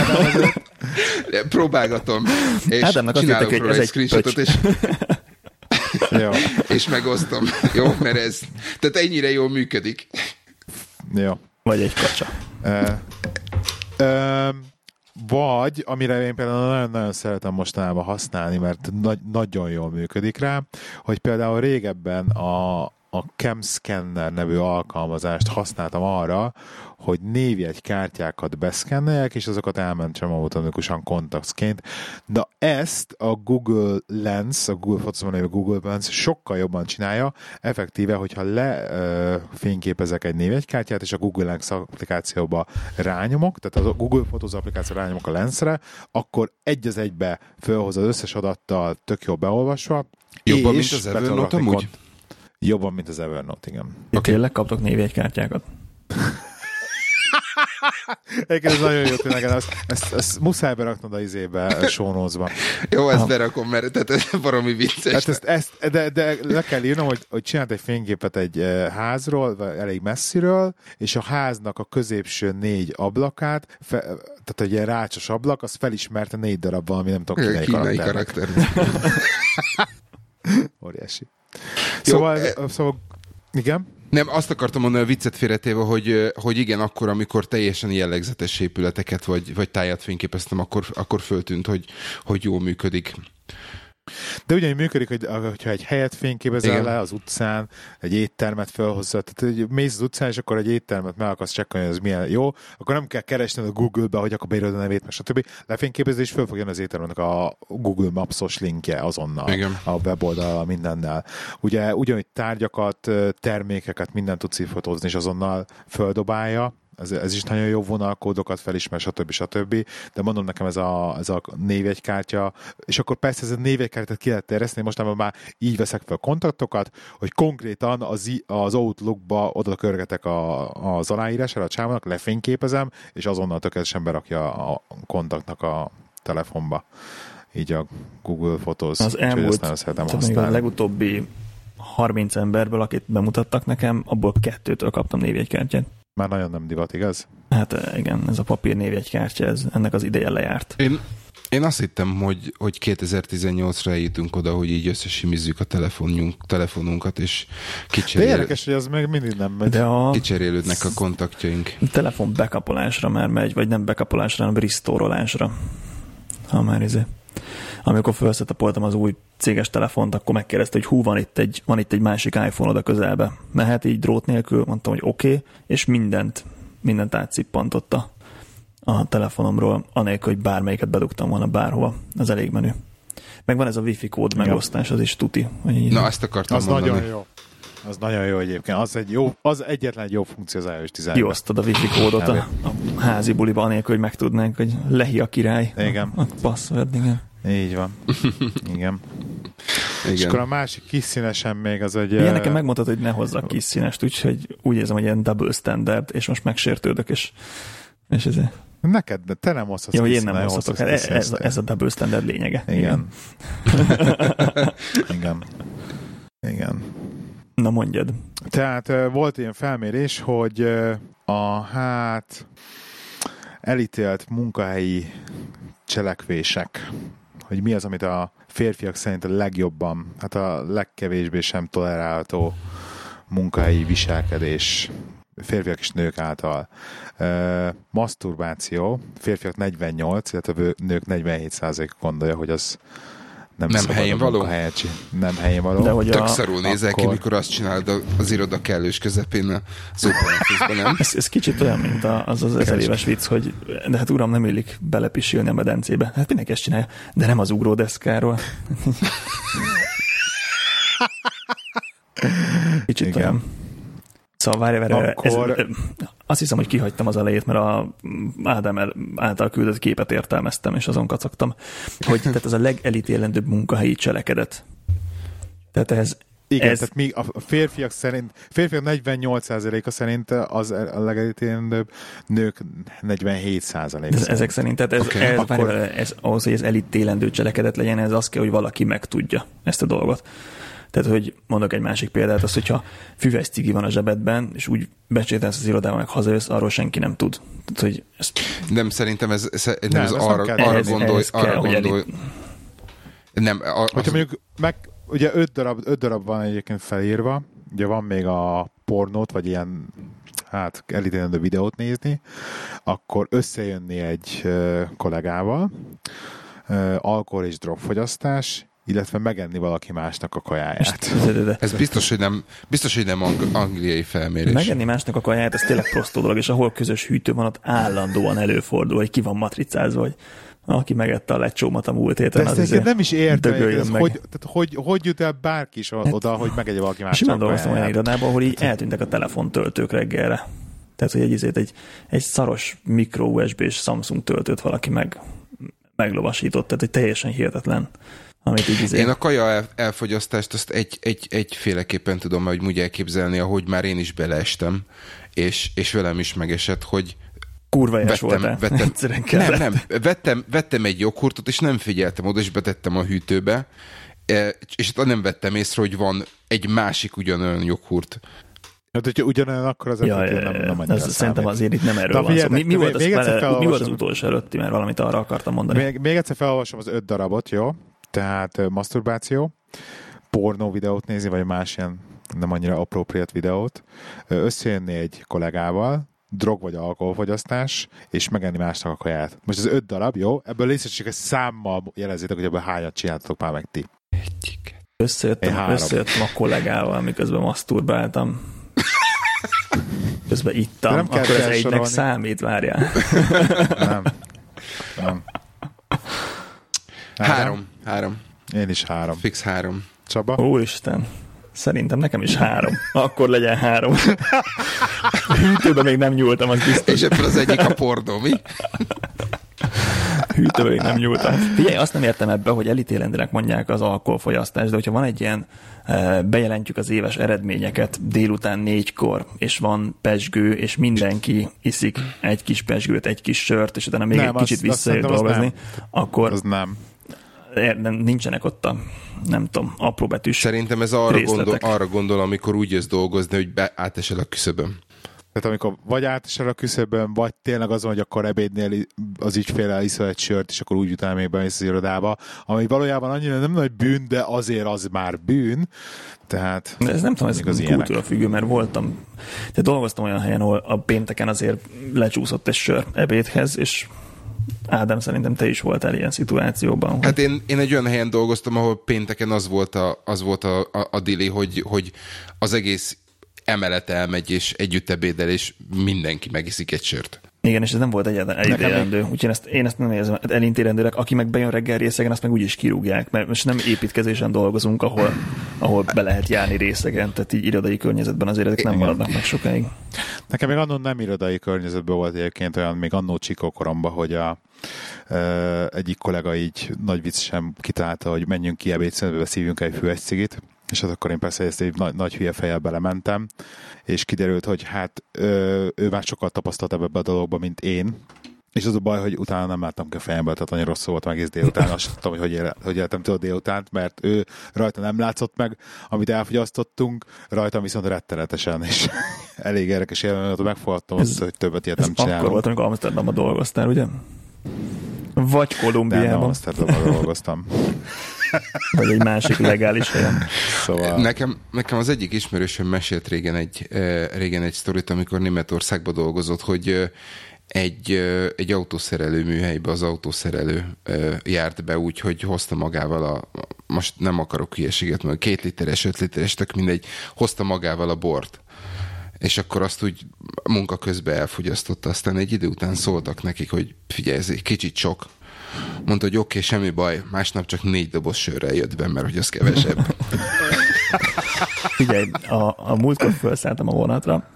Speaker 2: próbálgatom, és
Speaker 1: Ádámnak
Speaker 2: csinálok róla egy
Speaker 1: egy
Speaker 2: screenshotot, és,
Speaker 3: Jó,
Speaker 2: és megosztom. Jó, mert ez, tehát ennyire jól működik.
Speaker 3: jó.
Speaker 1: Vagy egy kacsa.
Speaker 3: Ö, ö, vagy, amire én például nagyon-nagyon szeretem mostanában használni, mert nagy, nagyon jól működik rá, hogy például régebben a, a CamScanner nevű alkalmazást használtam arra, hogy névjegykártyákat beszkenneljek, és azokat elmentsem automatikusan kontaktként. De ezt a Google Lens, a Google Photos-ban lévő Google Lens sokkal jobban csinálja, effektíve, hogyha le ö, fényképezek egy névjegykártyát, és a Google Lens applikációba rányomok, tehát a Google Photos applikáció rányomok a lensre, akkor egy az egybe fölhoz az összes adattal tök jó beolvasva,
Speaker 2: Jobban,
Speaker 3: és
Speaker 2: mint az Evernote amúgy?
Speaker 3: kont- Jobban, mint az Evernote, igen.
Speaker 1: Okay. Tényleg kaptok névjegykártyákat?
Speaker 3: Egyébként ez nagyon jó tényleg, ezt, ezt, ezt muszáj beraknod a izébe, a sónózba.
Speaker 2: Jó, ezt berakom, mert tehát ez baromi vicces.
Speaker 3: Hát ezt, ezt, de, de le kell írnom, hogy, hogy csinált egy fényképet egy eh, házról, vagy elég messziről, és a háznak a középső négy ablakát, fe, tehát egy ilyen rácsos ablak, az felismerte négy darab valami, nem tudom, kínai,
Speaker 2: Kínai
Speaker 3: karakternek.
Speaker 2: karakter.
Speaker 3: Óriási.
Speaker 2: Jó,
Speaker 3: Szóval,
Speaker 2: eh,
Speaker 3: szóval igen?
Speaker 2: Nem, azt akartam mondani a viccet félretéve, hogy, hogy igen, akkor, amikor teljesen jellegzetes épületeket vagy, vagy tájat fényképeztem, akkor, akkor föltűnt, hogy, hogy jól működik.
Speaker 3: De ugyanígy működik, hogy hogyha egy helyet fényképezel
Speaker 2: Igen.
Speaker 3: le az utcán, egy éttermet felhozza, tehát hogy mész az utcán, és akkor egy éttermet meg akarsz csekkolni, hogy ez milyen jó, akkor nem kell keresned a Google-be, hogy akkor beírod a nevét, meg stb. Lefényképezed, és föl fog jönni az étteremnek a Google Maps-os linkje azonnal
Speaker 2: Igen.
Speaker 3: a weboldal mindennel. Ugye ugyanúgy tárgyakat, termékeket, mindent tudsz fotózni, és azonnal földobálja, ez, ez is nagyon jó vonalkódokat felismer, stb. stb. De mondom nekem ez a, ez a névjegykártya, és akkor persze ez a névjegykártyát ki lehet terjeszteni, most már így veszek fel kontaktokat, hogy konkrétan az, az Outlookba oda körgetek a, az aláírására a csávónak, lefényképezem, és azonnal tökéletesen berakja a kontaktnak a telefonba. Így a Google Photos.
Speaker 1: Az elmúlt, tehát még a legutóbbi 30 emberből, akit bemutattak nekem, abból kettőtől kaptam névjegykártyát.
Speaker 3: Már nagyon nem divat, igaz?
Speaker 1: Hát eh, igen, ez a papír névjegykártya, ez, ennek az ideje lejárt.
Speaker 2: Én, én azt hittem, hogy, hogy 2018-ra eljutunk oda, hogy így összesimizzük a telefonunk, telefonunkat, és
Speaker 3: De
Speaker 2: kicserél,
Speaker 3: érdekes, hogy az még mindig nem megy.
Speaker 1: De a
Speaker 2: kicserélődnek a kontaktjaink.
Speaker 1: telefon bekapolásra már megy, vagy nem bekapolásra, hanem restore Ha már izé. Amikor felszetapoltam az új céges telefont, akkor megkérdezte, hogy hú, van itt egy, van itt egy másik iPhone oda közelbe. Mehet így drót nélkül? Mondtam, hogy oké, okay, és mindent, mindent átszippantott a, a telefonomról, anélkül, hogy bármelyiket bedugtam volna bárhova. Ez elég menő. Meg van ez a wifi kód megosztás, az is tuti. Hogy így,
Speaker 2: Na, ezt akartam
Speaker 3: Az
Speaker 2: mondani.
Speaker 3: nagyon jó. Az nagyon jó egyébként. Az, egy jó, az egyetlen egy jó funkció az iOS 11
Speaker 1: kiosztod a wifi kódot a, a házi buliba, anélkül, hogy megtudnánk, hogy lehi a király.
Speaker 3: Igen.
Speaker 1: A, a password, igen.
Speaker 3: Így van. Igen. És akkor a másik kis színesen még az egy...
Speaker 1: Igen, nekem megmondtad, hogy ne hozzak kis színest, úgyhogy úgy érzem, hogy ilyen double standard, és most megsértődök, és, és ezért...
Speaker 3: Neked, de te nem hozhatsz
Speaker 1: Ja, hogy én nem hozhatok. Hát ez, ez, a double standard lényege.
Speaker 3: Igen. Igen. Igen.
Speaker 1: Na mondjad.
Speaker 3: Tehát volt ilyen felmérés, hogy a hát elítélt munkahelyi cselekvések, hogy mi az, amit a férfiak szerint a legjobban, hát a legkevésbé sem tolerálható munkahelyi viselkedés férfiak és nők által. Uh, masturbáció, férfiak 48, illetve nők 47 gondolja, hogy az nem,
Speaker 2: nem helyén való?
Speaker 3: Helyet, nem helyén való.
Speaker 2: De hogy Tök a... szarul nézel akkor... ki, mikor azt csinálod az iroda kellős közepén az open nem?
Speaker 1: ez, ez, kicsit olyan, mint az az ezer éves vicc, hogy de hát uram, nem illik belepisilni a medencébe. Hát mindenki ezt csinálja, de nem az ugródeszkáról. Kicsit Igen. olyan. Szóval várj, várj, Akkor... ez, azt hiszem, hogy kihagytam az elejét, mert a Ádám által küldött képet értelmeztem, és azon kacagtam, hogy tehát ez a legelítélendőbb munkahelyi cselekedet. Tehát ez,
Speaker 3: igen, ez... tehát mi a férfiak szerint, férfiak 48%-a szerint az a legelítélendőbb, nők 47%-a
Speaker 1: ez, Ezek szerint, tehát ez, okay. ez, Akkor... ez, ahhoz, hogy ez elítélendő cselekedet legyen, ez az kell, hogy valaki megtudja ezt a dolgot. Tehát, hogy mondok egy másik példát, az, hogyha füves cigi van a zsebedben, és úgy becsételsz az irodába, meg hazajössz, arról senki nem tud. Tehát, hogy ezt...
Speaker 2: Nem, szerintem ez, ez, nem, nem ez arra, nem arra ehhez, gondolj, ehhez arra kell, gondolj. Elég... Nem,
Speaker 3: a, az... Hogyha mondjuk meg, ugye öt darab, öt darab van egyébként felírva, ugye van még a pornót, vagy ilyen hát elítélendő videót nézni, akkor összejönni egy kollégával, alkohol és drogfogyasztás, illetve megenni valaki másnak a kajáját.
Speaker 2: Ez biztos, hogy nem, biztos, hogy nem ang- angliai felmérés.
Speaker 1: Megenni másnak a kajáját, ez tényleg prostó dolog, és ahol közös hűtő van, ott állandóan előfordul, hogy ki van matricázva, hogy aki megette a lecsómat a múlt héten.
Speaker 3: De ezt az nem is értem, ez meg. hogy, tehát hogy, hogy jut el bárki is hát, oda, hogy megegye valaki másnak
Speaker 1: Simán dolgoztam olyan irodában, ahol így eltűntek a telefontöltők reggelre. Tehát, hogy egy, egy, egy szaros mikro USB-s Samsung töltőt valaki meg, meglovasított, tehát egy teljesen hihetetlen amit így
Speaker 2: izé... Én a kaja elfogyasztást azt egy, egy, egyféleképpen tudom hogy úgy elképzelni, ahogy már én is beleestem, és, és velem is megesett, hogy
Speaker 1: kurva vettem, voltál.
Speaker 2: Vettem, nem, nem, vettem, vettem egy joghurtot, és nem figyeltem oda, és betettem a hűtőbe, e, és itt nem vettem észre, hogy van egy másik ugyanolyan joghurt.
Speaker 3: Hát, hogyha ugyanolyan, akkor az ja, nem, nem annyira
Speaker 1: ez Szerintem azért itt nem erről van szó. Mi, mi, volt az, még mi volt az utolsó előtti, mert valamit arra akartam mondani.
Speaker 3: Még, még egyszer felolvasom az öt darabot, jó? Tehát maszturbáció, pornó videót nézni, vagy más ilyen nem annyira appropriate videót, összejönni egy kollégával, drog vagy alkoholfogyasztás, és megenni másnak a kaját. Most ez öt darab, jó? Ebből csak egy számmal jelezzétek, hogy ebből hányat csináltatok már meg ti.
Speaker 1: Egyik. Összejöttem, összejöttem a kollégával, miközben maszturbáltam. Közben ittam, nem akkor ez egynek számít, várjál.
Speaker 3: nem. Nem.
Speaker 2: Három. Három.
Speaker 3: Én is három.
Speaker 2: Fix három.
Speaker 3: Csaba?
Speaker 1: Úristen. Szerintem nekem is három. Akkor legyen három. Hűtőben még nem nyúltam, az biztos.
Speaker 2: És ebből az egyik a pordó, mi?
Speaker 1: Hűtőben még nem nyúltam. Figyelj, azt nem értem ebbe, hogy elítélendőnek mondják az alkoholfogyasztást, de hogyha van egy ilyen, eh, bejelentjük az éves eredményeket délután négykor, és van pesgő, és mindenki iszik egy kis pesgőt, egy kis sört, és utána még nem, egy kicsit visszajön dolgozni, akkor...
Speaker 3: Az nem
Speaker 1: nincsenek ott a nem tudom, apró betűs
Speaker 2: Szerintem ez arra gondol, arra gondol, amikor úgy jössz dolgozni, hogy be, átesel a küszöbön.
Speaker 3: Tehát amikor vagy átesel a küszöbön, vagy tényleg azon, hogy akkor ebédnél az ügyféle iszol egy sört, és akkor úgy utána még bemész az irodába, ami valójában annyira nem nagy bűn, de azért az már bűn. Tehát
Speaker 1: de ez nem tudom, ez kultúra függő, mert voltam, de dolgoztam olyan helyen, ahol a pénteken azért lecsúszott egy sör ebédhez, és Ádám, szerintem te is voltál ilyen szituációban. Hogy...
Speaker 2: Hát én, én egy olyan helyen dolgoztam, ahol pénteken az volt a, az volt a, a, a dili, hogy, hogy az egész emelet elmegy, és együtt ebédel, és mindenki megiszik egy sört.
Speaker 1: Igen, és ez nem volt egyáltalán elítélendő. Úgyhogy ezt, én ezt nem érzem elintélendőnek. Aki meg bejön reggel részegen, azt meg úgyis kirúgják, mert most nem építkezésen dolgozunk, ahol, ahol be lehet járni részegen, tehát így irodai környezetben azért ezek nem maradnak meg sokáig.
Speaker 3: Nekem még annó nem irodai környezetben volt egyébként olyan, még annó csikó koromban, hogy a, e, egyik kollega így nagy vicc sem kitalálta, hogy menjünk ki ebédszünetbe, szívjunk egy füves cigit, és az akkor én persze ezt egy nagy, nagy hülye fejjel belementem, és kiderült, hogy hát ö, ő már sokkal tapasztalt ebbe a dologba, mint én, és az a baj, hogy utána nem láttam ki a fejembe, tehát annyira rossz volt meg egész délután. Azt tudtam, hogy hogy, él, hogy éltem tudod délutánt, mert ő rajta nem látszott meg, amit elfogyasztottunk, rajtam viszont rettenetesen, és elég érdekes élmény, hogy megfogadtam azt, hogy többet ilyet nem csinálom.
Speaker 1: akkor volt, amikor Amsterdamban dolgoztál, ugye? Vagy Kolumbiában. Nem,
Speaker 3: Amsterdamban dolgoztam.
Speaker 1: Vagy egy másik legális helyen.
Speaker 2: Szóval... Nekem, nekem az egyik ismerősöm mesélt régen egy, régen egy sztorit, amikor Németországban dolgozott, hogy egy, egy autószerelő műhelybe az autószerelő járt be úgy, hogy hozta magával a, most nem akarok hülyeséget, mert két literes, öt literes, tök mindegy, hozta magával a bort. És akkor azt úgy munka közben elfogyasztotta, aztán egy idő után szóltak nekik, hogy figyelj, ez egy kicsit sok. Mondta, hogy oké, okay, semmi baj, másnap csak négy doboz sörrel jött be, mert hogy az kevesebb.
Speaker 1: Figyelj, a, a múltkor felszálltam a vonatra,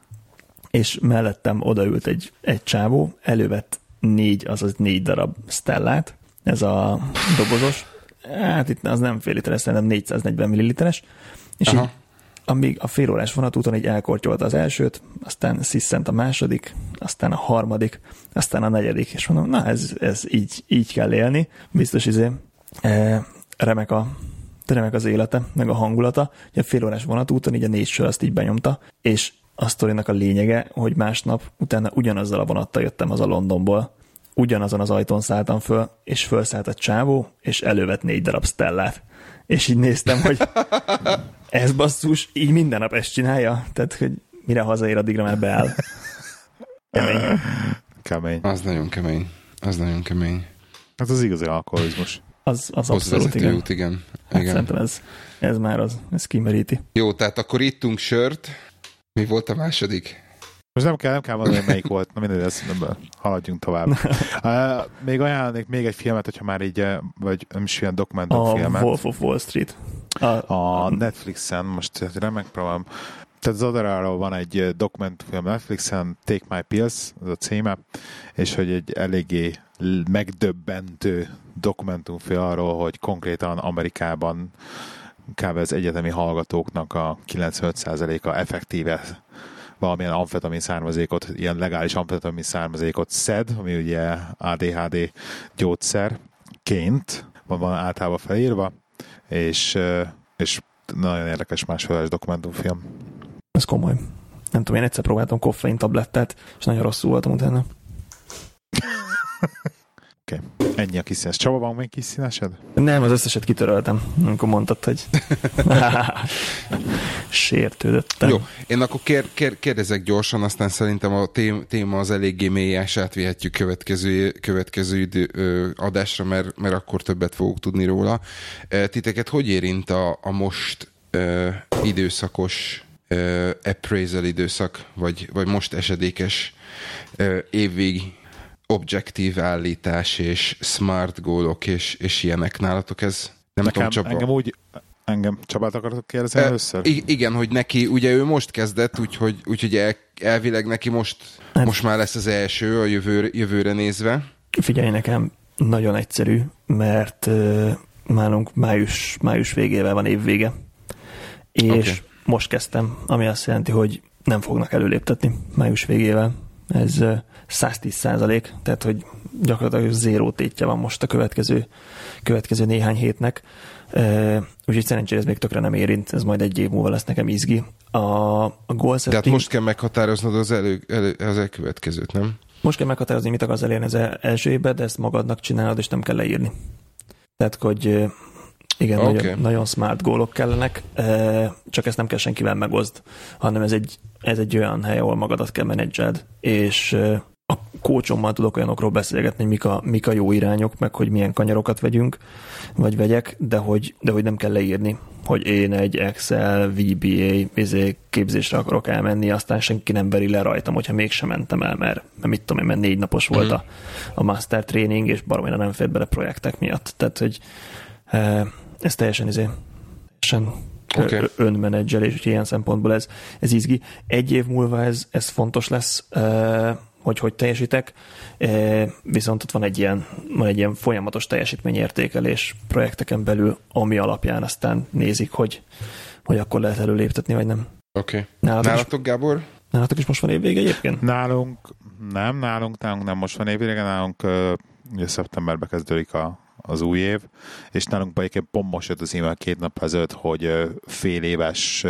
Speaker 1: és mellettem odaült egy, egy csávó, elővett négy, azaz négy darab stellát, ez a dobozos, hát itt az nem fél literes, hanem 440 milliliteres, és Aha. így amíg a fél órás vonatúton így elkortyolta az elsőt, aztán sziszent a második, aztán a harmadik, aztán a negyedik, és mondom, na ez, ez így, így kell élni, biztos izé, e, remek a remek az élete, meg a hangulata, hogy a fél órás vonatúton így a négy sor azt így benyomta, és a sztorinak a lényege, hogy másnap utána ugyanazzal a vonattal jöttem az a Londonból, ugyanazon az ajtón szálltam föl, és fölszállt a csávó, és elővett négy darab stellát. És így néztem, hogy ez basszus, így minden nap ezt csinálja? Tehát, hogy mire hazaér, addigra már beáll.
Speaker 3: Kemény. Kemény.
Speaker 2: Az nagyon kemény. Az nagyon kemény.
Speaker 3: Hát az igazi alkoholizmus.
Speaker 1: Az, az abszolút, igen.
Speaker 2: Út, igen.
Speaker 1: Hát igen. Szerintem ez, ez már az, ez kimeríti.
Speaker 2: Jó, tehát akkor ittunk sört, mi volt a második?
Speaker 3: Most nem kell, nem kell mondani, hogy melyik volt. Na mindegy, ezt haladjunk tovább. uh, még ajánlanék még egy filmet, hogyha már így, vagy nem is ilyen dokumentumfilmet.
Speaker 1: A Wolf of Wall Street.
Speaker 3: A, a Netflixen, most remek próbálom. Tehát Zoderáról van egy dokumentumfilm Netflixen, Take My Pills, az a címe, és hogy egy eléggé megdöbbentő dokumentumfilm arról, hogy konkrétan Amerikában kb. az egyetemi hallgatóknak a 95%-a effektíve valamilyen amfetamin származékot, ilyen legális amfetamin származékot szed, ami ugye ADHD gyógyszerként van, van általában felírva, és, és nagyon érdekes másfelelős dokumentumfilm.
Speaker 1: Ez komoly. Nem tudom, én egyszer próbáltam koffein tablettát, és nagyon rosszul voltam utána.
Speaker 3: Oké. Okay. Ennyi a kiszínes. Csaba, van még kiszínesed?
Speaker 1: Nem, az összeset kitöröltem, amikor mondtad, hogy sértődöttem.
Speaker 2: Jó, én akkor kér, kér, kérdezek gyorsan, aztán szerintem a téma az eléggé mély, és átvihetjük következő, következő idő, ö, adásra, mert, mert akkor többet fogok tudni róla. Titeket hogy érint a, a most ö, időszakos ö, appraisal időszak, vagy, vagy most esedékes ö, évvég objektív állítás és smart gólok és, és ilyenek nálatok ez?
Speaker 3: Nem Nekem, tudom, Csaba. Engem úgy, engem Csabát akartok kérdezni e, először?
Speaker 2: Igen, hogy neki, ugye ő most kezdett, úgyhogy, úgyhogy el, elvileg neki most, hát, most már lesz az első a jövő, jövőre nézve.
Speaker 1: Figyelj nekem, nagyon egyszerű, mert uh, nálunk május, május végével van évvége, és okay. most kezdtem, ami azt jelenti, hogy nem fognak előléptetni május végével. Ez 110 százalék, tehát hogy gyakorlatilag zéró tétje van most a következő, következő néhány hétnek. Úgyhogy szerencsére ez még tökre nem érint, ez majd egy év múlva lesz nekem izgi. A, a goal setting...
Speaker 2: Tehát most kell meghatároznod az, elő, elő, az elkövetkezőt, nem?
Speaker 1: Most kell meghatározni, mit akarsz elérni az első évben, de ezt magadnak csinálod, és nem kell leírni. Tehát, hogy igen, okay. nagyon, nagyon smart gólok kellenek, csak ezt nem kell senkivel megozd, hanem ez egy, ez egy olyan hely, ahol magadat kell menedzseld, és a kócsommal tudok olyanokról beszélgetni, mik a, mik a jó irányok, meg hogy milyen kanyarokat vegyünk, vagy vegyek, de hogy, de hogy nem kell leírni, hogy én egy Excel, VBA izé, képzésre akarok elmenni, aztán senki nem veri le rajtam, hogyha mégsem mentem el, mert, mert mit tudom én, mert négy napos volt mm. a, a master training, és baromira nem fért bele projektek miatt. Tehát, hogy e, ez teljesen izé, teljesen
Speaker 2: Oké.
Speaker 1: önmenedzselés, úgyhogy ilyen szempontból ez, ez izgi. Egy év múlva ez, ez fontos lesz, hogy hogy teljesítek, viszont ott van egy ilyen, van egy ilyen folyamatos teljesítményértékelés projekteken belül, ami alapján aztán nézik, hogy, hogy akkor lehet előléptetni, vagy nem.
Speaker 2: Oké. Okay.
Speaker 1: Nálatok, is,
Speaker 2: Gábor?
Speaker 1: nálatok is most van évvége egyébként?
Speaker 3: Nálunk nem, nálunk, nálunk nem most van évvége, nálunk ugye szeptemberben kezdődik a, az új év, és nálunk egyébként pont most jött az e-mail két nap ezelőtt, hogy fél éves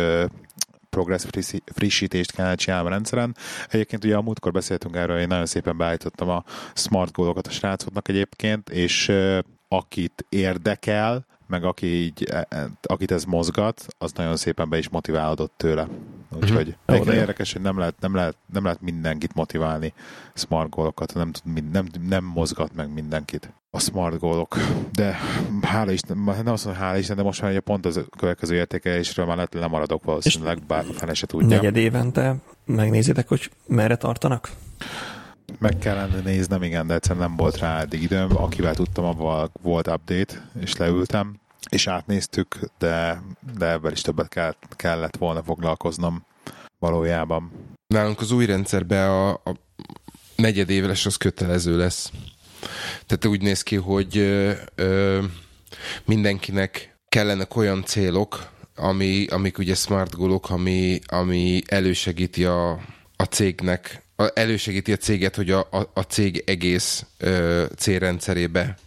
Speaker 3: progress frissítést kellene csinálni a rendszeren. Egyébként ugye a múltkor beszéltünk erről, én nagyon szépen beállítottam a smart goalokat a srácoknak egyébként, és akit érdekel, meg aki így, e- e- akit ez mozgat, az nagyon szépen be is motiválódott tőle. Úgyhogy
Speaker 1: de jó.
Speaker 3: érdekes, hogy nem lehet, nem, lehet, nem lehet mindenkit motiválni smart gólokat, nem, tud, nem, nem mozgat meg mindenkit a smart gólok. De hála Isten, nem azt mondom, hála Isten, de most már ugye pont az következő értékelésről már lehet, lemaradok valószínűleg, bár a fene se tudja.
Speaker 1: Negyed évente megnézitek, hogy merre tartanak?
Speaker 3: Meg kellene néznem, igen, de egyszerűen nem volt rá eddig időm. Akivel tudtam, avval volt update, és leültem, és átnéztük, de, de ebben is többet kellett, kellett volna foglalkoznom valójában.
Speaker 2: Nálunk az új rendszerben a, a negyedéves az kötelező lesz. Tehát úgy néz ki, hogy ö, ö, mindenkinek kellenek olyan célok, ami, amik ugye smart goalok, ami, ami elősegíti a, a cégnek, a, elősegíti a céget, hogy a, a, a cég egész ö, célrendszerébe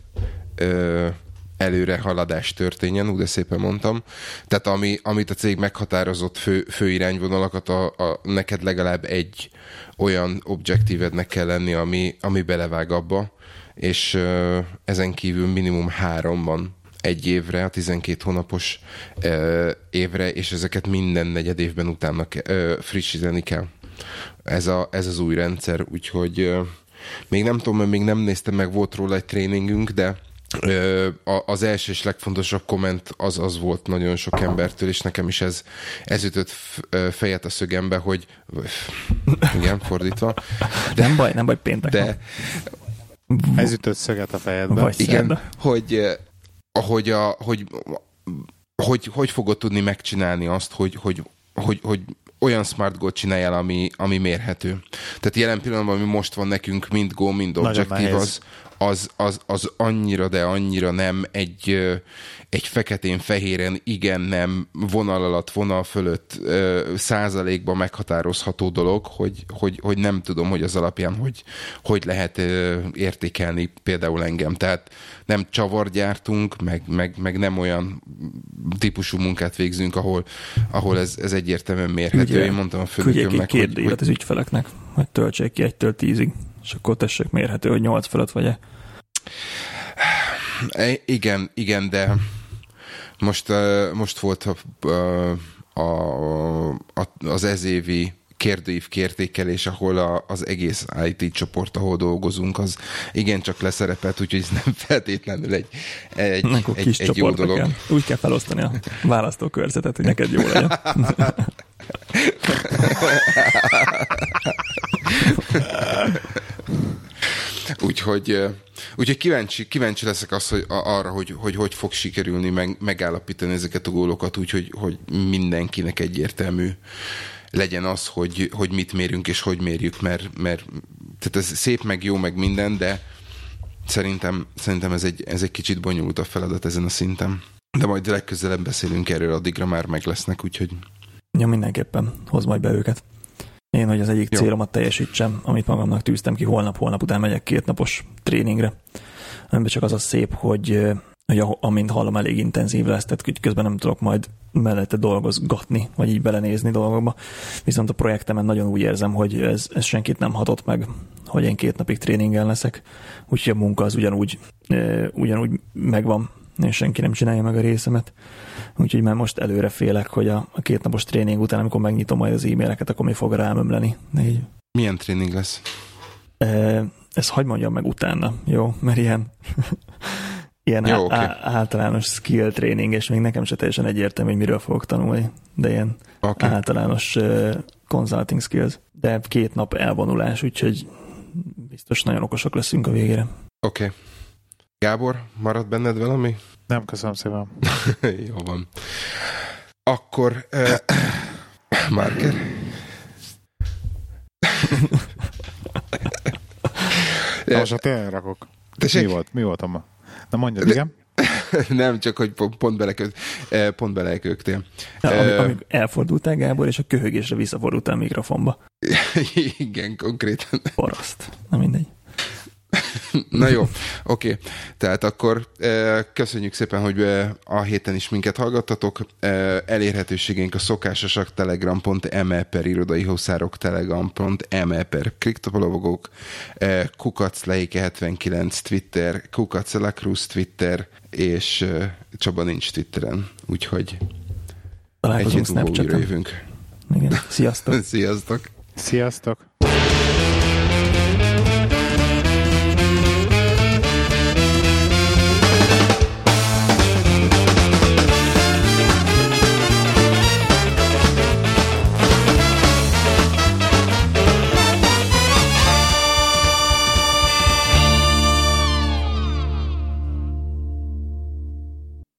Speaker 2: ö, előre haladás történjen, úgy de szépen mondtam. Tehát ami, amit a cég meghatározott fő, fő irányvonalakat, a, a, neked legalább egy olyan objektívednek kell lenni, ami, ami belevág abba, és ö, ezen kívül minimum három van egy évre, a 12 hónapos ö, évre, és ezeket minden negyed évben utána ö, frissíteni kell. Ez, a, ez az új rendszer, úgyhogy ö, még nem tudom, mert még nem néztem meg, volt róla egy tréningünk, de az első és legfontosabb komment az az volt nagyon sok embertől, és nekem is ez, ez ütött fejet a szögembe, hogy igen, fordítva,
Speaker 1: De, nem baj, nem baj, péntek
Speaker 2: de
Speaker 3: Ez ütött szöget a fejedbe.
Speaker 1: Vagy
Speaker 2: igen,
Speaker 1: szerda.
Speaker 2: hogy, hogy, a, hogy, hogy, hogy fogod tudni megcsinálni azt, hogy, hogy, hogy, hogy olyan smart goal csináljál, ami, ami mérhető. Tehát jelen pillanatban, ami most van nekünk, mind go, mind objektív, az, az, az, az annyira, de annyira nem egy, egy feketén-fehéren igen-nem vonal alatt, vonal fölött százalékban meghatározható dolog, hogy, hogy, hogy nem tudom, hogy az alapján hogy, hogy lehet értékelni például engem. Tehát nem csavar gyártunk, meg, meg, meg nem olyan típusú munkát végzünk, ahol, ahol ez, ez egyértelműen mérhető.
Speaker 1: Küldje-
Speaker 2: Én mondtam a
Speaker 1: Küldjék
Speaker 2: főnökömnek, hogy,
Speaker 1: díjat
Speaker 2: hogy
Speaker 1: az ügyfeleknek, hogy töltsék ki egytől tízig, és akkor tessék mérhető, hogy nyolc fölött vagy-e.
Speaker 2: E, Igen, igen, de most, uh, most volt a, a, a, az ezévi kérdőív kértékelés, ahol a, az egész IT csoport, ahol dolgozunk, az igencsak leszerepelt, úgyhogy ez nem feltétlenül egy, egy,
Speaker 1: Akkor
Speaker 2: egy,
Speaker 1: kis
Speaker 2: egy jó dolog.
Speaker 1: kell. Úgy kell felosztani a választókörzetet, hogy neked jó legyen.
Speaker 2: Úgyhogy, úgyhogy kíváncsi, kíváncsi leszek az, hogy, arra, hogy, hogy hogy fog sikerülni meg, megállapítani ezeket a gólokat, úgyhogy hogy mindenkinek egyértelmű legyen az, hogy, hogy mit mérünk és hogy mérjük, mert, mert tehát ez szép, meg jó, meg minden, de szerintem, szerintem ez, egy, ez egy kicsit bonyolult a feladat ezen a szinten. De majd legközelebb beszélünk erről, addigra már meg lesznek, úgyhogy
Speaker 1: Ja, mindenképpen hoz majd be őket. Én, hogy az egyik
Speaker 2: Jó.
Speaker 1: célomat teljesítsem, amit magamnak tűztem ki, holnap-holnap után megyek két napos tréningre. Amiben csak az a szép, hogy, hogy amint hallom, elég intenzív lesz, tehát közben nem tudok majd mellette dolgozgatni, vagy így belenézni dolgokba. Viszont a projektemen nagyon úgy érzem, hogy ez, ez senkit nem hatott meg, hogy én két napig tréningen leszek, úgyhogy a munka az ugyanúgy, ugyanúgy megvan, és senki nem csinálja meg a részemet. Úgyhogy már most előre félek, hogy a, a két napos tréning után, amikor megnyitom majd az e-maileket, akkor mi fog rám ömleni. Így,
Speaker 2: milyen tréning lesz?
Speaker 1: e, ezt hagyd mondjam meg utána, jó? Mert ilyen, ilyen
Speaker 2: Jó,
Speaker 1: á,
Speaker 2: oké.
Speaker 1: á, általános skill tréning, és még nekem se teljesen egyértelmű, hogy miről fogok tanulni, de ilyen okay. általános uh, consulting skills. De két nap elvonulás, úgyhogy biztos nagyon okosak leszünk a végére.
Speaker 2: Oké. Gábor, marad benned valami?
Speaker 3: Nem, köszönöm szépen.
Speaker 2: Jó van. Akkor uh, Marker.
Speaker 3: Na, most a tényleg rakok.
Speaker 2: Tessék?
Speaker 3: Mi volt? Mi volt ma? Na mondjad, igen.
Speaker 2: Nem, csak hogy pont, beleköt, pont beleköktél.
Speaker 1: Ja, amíg, amíg elfordultál, Gábor, és a köhögésre visszafordultál a mikrofonba.
Speaker 2: Igen, konkrétan.
Speaker 1: Paraszt. Na mindegy.
Speaker 2: Na jó, oké. Okay. Tehát akkor köszönjük szépen, hogy a héten is minket hallgattatok. Elérhetőségeink a szokásosak telegram.me per irodai huszárok, telegram.me per kriptopalovogók, kukac leike 79 Twitter, kukac Lacruz Twitter, és Csaba nincs Twitteren, úgyhogy egy hét múlva újra jövünk.
Speaker 1: Igen. Sziasztok!
Speaker 2: Sziasztok!
Speaker 3: Sziasztok!